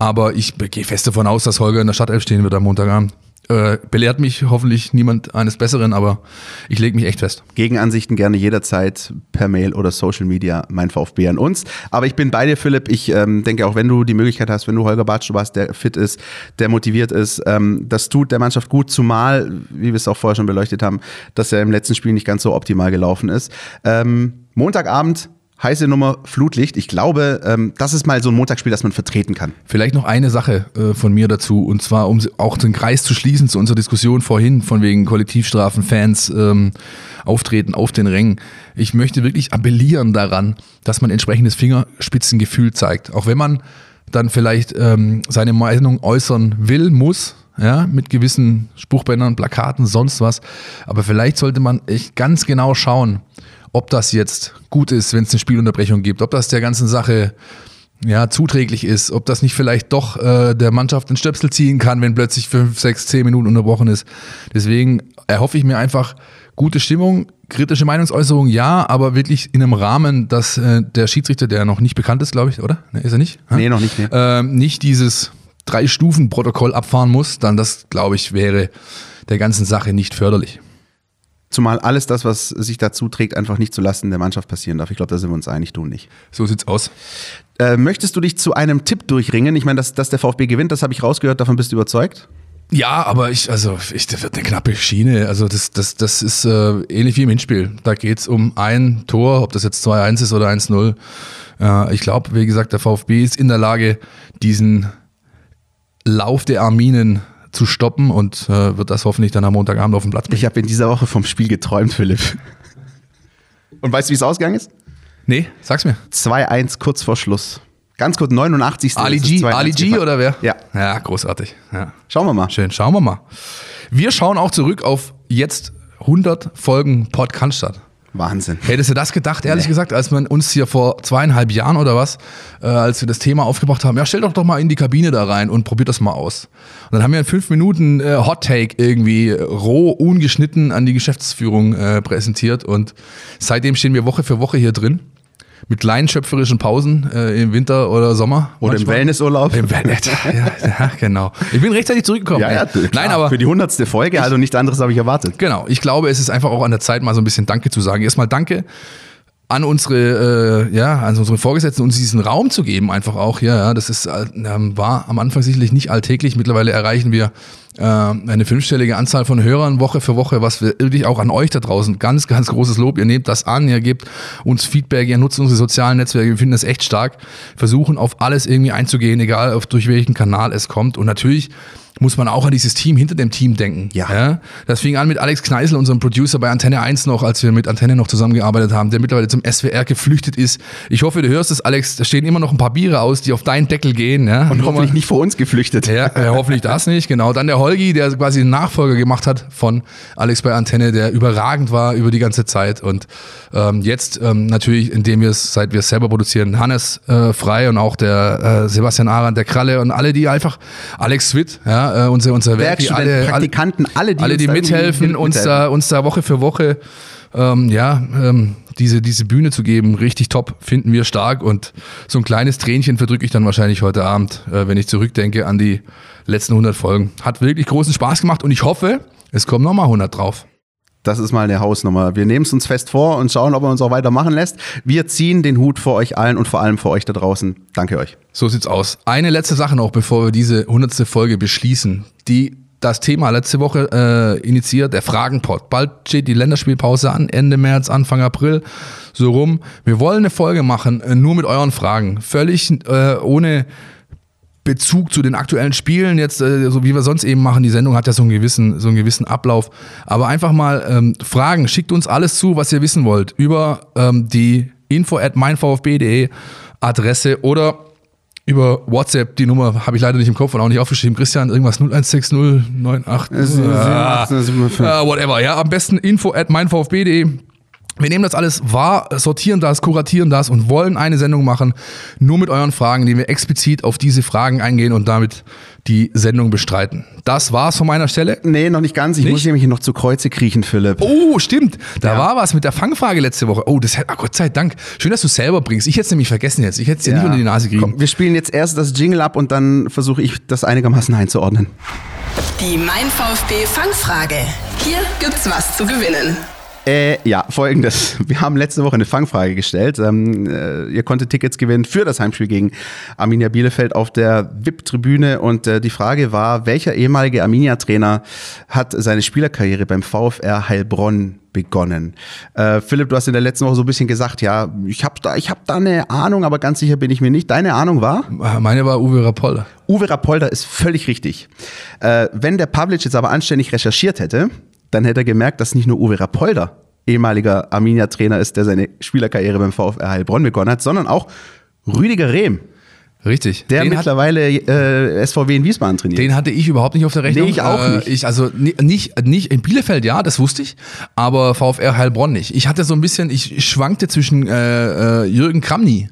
Aber ich gehe fest davon aus, dass Holger in der Stadtelf stehen wird am Montagabend. Äh, belehrt mich hoffentlich niemand eines Besseren, aber ich lege mich echt fest. Gegenansichten gerne jederzeit per Mail oder Social Media, mein VfB an uns. Aber ich bin bei dir, Philipp. Ich ähm, denke auch, wenn du die Möglichkeit hast, wenn du Holger Bartstuber hast, der fit ist, der motiviert ist, ähm, das tut der Mannschaft gut, zumal, wie wir es auch vorher schon beleuchtet haben, dass er im letzten Spiel nicht ganz so optimal gelaufen ist. Ähm, Montagabend, heiße Nummer, Flutlicht. Ich glaube, ähm, das ist mal so ein Montagsspiel, das man vertreten kann. Vielleicht noch eine Sache äh, von mir dazu, und zwar, um auch den Kreis zu schließen zu unserer Diskussion vorhin, von wegen Kollektivstrafen, Fans, ähm, Auftreten auf den Rängen. Ich möchte wirklich appellieren daran, dass man entsprechendes Fingerspitzengefühl zeigt. Auch wenn man dann vielleicht ähm, seine Meinung äußern will, muss, ja, mit gewissen Spruchbändern, Plakaten, sonst was. Aber vielleicht sollte man echt ganz genau schauen, ob das jetzt gut ist, wenn es eine Spielunterbrechung gibt, ob das der ganzen Sache ja, zuträglich ist, ob das nicht vielleicht doch äh, der Mannschaft den Stöpsel ziehen kann, wenn plötzlich fünf, sechs, zehn Minuten unterbrochen ist. Deswegen erhoffe ich mir einfach gute Stimmung, kritische Meinungsäußerung, ja, aber wirklich in einem Rahmen, dass äh, der Schiedsrichter, der noch nicht bekannt ist, glaube ich, oder? Ne, ist er nicht? Nee, noch nicht. Nee. Ähm, nicht dieses Drei-Stufen-Protokoll abfahren muss, dann das, glaube ich, wäre der ganzen Sache nicht förderlich. Zumal alles das, was sich dazu trägt, einfach nicht zulasten der Mannschaft passieren darf. Ich glaube, da sind wir uns einig, du nicht. So sieht's aus. Äh, möchtest du dich zu einem Tipp durchringen? Ich meine, dass, dass der VfB gewinnt, das habe ich rausgehört, davon bist du überzeugt? Ja, aber ich, also, ich, das wird eine knappe Schiene. Also, das, das, das ist äh, ähnlich wie im Hinspiel. Da geht's um ein Tor, ob das jetzt 2-1 ist oder 1-0. Äh, ich glaube, wie gesagt, der VfB ist in der Lage, diesen Lauf der Arminen zu stoppen und äh, wird das hoffentlich dann am Montagabend auf dem Platz bringen. Ich habe in dieser Woche vom Spiel geträumt, Philipp. Und weißt du, wie es ausgegangen ist? Nee, sag's mir. 2-1 kurz vor Schluss. Ganz kurz, 89. Ali G, 2-1 Ali G oder wer? Ja. Ja, großartig. Ja. Schauen wir mal. Schön, schauen wir mal. Wir schauen auch zurück auf jetzt 100 Folgen Podcast. Wahnsinn. Hättest du das gedacht, ehrlich Nee. gesagt, als man uns hier vor zweieinhalb Jahren oder was, äh, als wir das Thema aufgebracht haben, ja, stell doch doch mal in die Kabine da rein und probiert das mal aus. Und dann haben wir in fünf Minuten äh, Hot Take irgendwie roh, ungeschnitten an die Geschäftsführung äh, präsentiert und seitdem stehen wir Woche für Woche hier drin. Mit kleinen schöpferischen Pausen äh, im Winter oder Sommer. Oder im manchmal. Wellnessurlaub. Im Wellness. ja, ja, genau. Ich bin rechtzeitig zurückgekommen. Ja, ja, klar. Nein, aber Für die hundertste Folge, also nichts anderes habe ich erwartet. Genau, ich glaube, es ist einfach auch an der Zeit, mal so ein bisschen Danke zu sagen. Erstmal Danke an unsere, äh, ja, an unsere Vorgesetzten, uns diesen Raum zu geben, einfach auch. Ja, das ist, äh, ähm, war am Anfang sicherlich nicht alltäglich. Mittlerweile erreichen wir äh, eine fünfstellige Anzahl von Hörern Woche für Woche, was wir wirklich auch an euch da draußen ganz, ganz großes Lob. Ihr nehmt das an, ihr gebt uns Feedback, ihr nutzt unsere sozialen Netzwerke. Wir finden das echt stark. Versuchen auf alles irgendwie einzugehen, egal auf durch welchen Kanal es kommt. Und natürlich muss man auch an dieses Team hinter dem Team denken. Ja. Das fing an mit Alex Kneisel, unserem Producer bei Antenne 1 noch, als wir mit Antenne noch zusammengearbeitet haben, der mittlerweile zum SWR geflüchtet ist. Ich hoffe, du hörst es, Alex. Da stehen immer noch ein paar Biere aus, die auf deinen Deckel gehen. Ja? Und hoffentlich nicht vor uns geflüchtet. ja, äh, hoffentlich das nicht, genau. Dann der Holgi, der quasi den Nachfolger gemacht hat von Alex bei Antenne, der überragend war über die ganze Zeit. Und ähm, jetzt ähm, natürlich, indem wir es, seit wir es selber produzieren, Hannes äh, Frei und auch der äh, Sebastian Arendt, der Kralle und alle, die einfach, Alex Witt, ja, äh, unser, unser Werk, die Werkstudenten, alle, Praktikanten, alle, die alle, die irgendwie mithelfen, uns mithelfen. da, uns da Woche für Woche ähm, ja, ähm, diese, diese Bühne zu geben, richtig top, finden wir stark. Und so ein kleines Tränchen verdrücke ich dann wahrscheinlich heute Abend, äh, wenn ich zurückdenke an die letzten 100 Folgen. Hat wirklich großen Spaß gemacht und ich hoffe, es kommen nochmal 100 drauf. Das ist mal eine Hausnummer. Wir nehmen es uns fest vor und schauen, ob er uns auch weitermachen lässt. Wir ziehen den Hut vor euch allen und vor allem vor euch da draußen. Danke euch. So sieht's aus. Eine letzte Sache noch, bevor wir diese 100. Folge beschließen. Die das Thema letzte Woche äh, initiiert, der Fragenpot. Bald steht die Länderspielpause an, Ende März, Anfang April, so rum. Wir wollen eine Folge machen, äh, nur mit euren Fragen. Völlig äh, ohne Bezug zu den aktuellen Spielen, jetzt, äh, so wie wir sonst eben machen, die Sendung hat ja so einen gewissen, so einen gewissen Ablauf. Aber einfach mal ähm, Fragen, schickt uns alles zu, was ihr wissen wollt, über ähm, die info at meinvfb.de Adresse oder über WhatsApp, die Nummer habe ich leider nicht im Kopf und auch nicht aufgeschrieben. Christian, irgendwas 016098. Ah, ah, whatever, ja. Am besten info at meinvfb.de. Wir nehmen das alles wahr, sortieren das, kuratieren das und wollen eine Sendung machen, nur mit euren Fragen, die wir explizit auf diese Fragen eingehen und damit die Sendung bestreiten. Das war's von meiner Stelle. Nee, noch nicht ganz. Ich Nicht? muss nämlich noch zu Kreuze kriechen, Philipp. Oh, stimmt. Da Ja. war was mit der Fangfrage letzte Woche. Oh, das hätte, ah, Gott sei Dank. Schön, dass du es selber bringst. Ich hätte es nämlich vergessen jetzt. Ich hätte es dir nicht unter die Nase kriegen. Komm, wir spielen jetzt erst das Jingle ab und dann versuche ich das einigermaßen einzuordnen. Die Mein VfB Fangfrage. Hier gibt's was zu gewinnen. Äh, ja, folgendes. Wir haben letzte Woche eine Fangfrage gestellt. Ähm, äh, ihr konntet Tickets gewinnen für das Heimspiel gegen Arminia Bielefeld auf der VIP-Tribüne. Und äh, die Frage war, welcher ehemalige Arminia-Trainer hat seine Spielerkarriere beim VfR Heilbronn begonnen? Äh, Philipp, du hast in der letzten Woche so ein bisschen gesagt, ja, ich habe da, ich hab da eine Ahnung, aber ganz sicher bin ich mir nicht. Deine Ahnung war? Meine war Uwe Rapolda. Uwe Rapolda ist völlig richtig. Äh, wenn der Pavlic jetzt aber anständig recherchiert hätte, dann hätte er gemerkt, dass nicht nur Uwe Rapolda ehemaliger Arminia-Trainer ist, der seine Spielerkarriere beim VfR Heilbronn begonnen hat, sondern auch Rüdiger Rehm, Richtig. der Den mittlerweile äh, SVW in Wiesbaden trainiert. Den hatte ich überhaupt nicht auf der Rechnung. Nee, ich auch Äh, nicht. Ich, also ni- nicht, nicht in Bielefeld, ja, das wusste ich, aber VfR Heilbronn nicht. Ich hatte so ein bisschen, ich schwankte zwischen äh, äh, Jürgen Kramny,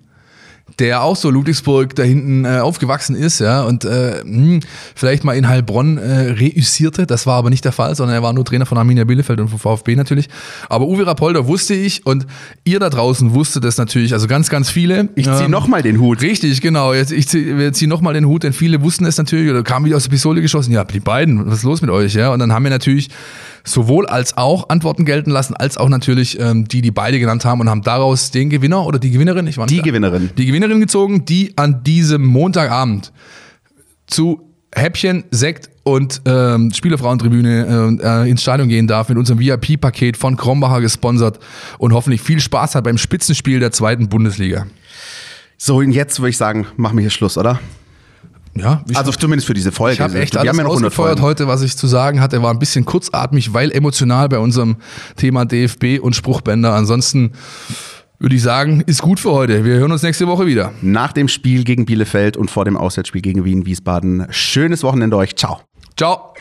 der auch so Ludwigsburg da hinten äh, aufgewachsen ist, ja, und äh, mh, vielleicht mal in Heilbronn äh, reüssierte. Das war aber nicht der Fall, sondern er war nur Trainer von Arminia Bielefeld und von VfB natürlich. Aber Uwe Rapolder wusste ich und ihr da draußen wusstet das natürlich, also ganz, ganz viele. Ich ziehe Ähm, nochmal den Hut. Richtig, genau. Jetzt, ich ziehe zieh nochmal den Hut, denn viele wussten es natürlich oder kamen wieder aus der Pistole geschossen. Ja, die beiden, was ist los mit euch? Ja, und dann haben wir natürlich sowohl als auch Antworten gelten lassen, als auch natürlich ähm, die, die beide genannt haben und haben daraus den Gewinner oder die Gewinnerin, ich war nicht Die da, Gewinnerin. die Gewinnerin gezogen, die an diesem Montagabend zu Häppchen, Sekt und ähm, Spielerfrauentribüne äh, äh, ins Stadion gehen darf mit unserem VIP-Paket von Krombacher gesponsert und hoffentlich viel Spaß hat beim Spitzenspiel der zweiten Bundesliga. So, und jetzt würde ich sagen, machen wir hier Schluss, oder? Ja, Also zumindest für diese Folge. Ich habe echt wir alles haben ja noch 100 ausgefeuert heute, was ich zu sagen hatte. War ein bisschen kurzatmig, weil emotional bei unserem Thema DFB und Spruchbänder. Ansonsten würde ich sagen, ist gut für heute. Wir hören uns nächste Woche wieder. Nach dem Spiel gegen Bielefeld und vor dem Auswärtsspiel gegen Wien Wiesbaden. Schönes Wochenende euch. Ciao. Ciao.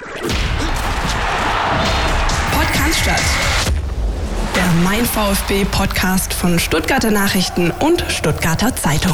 Podcast statt. Der Mein VfB Podcast von Stuttgarter Nachrichten und Stuttgarter Zeitung.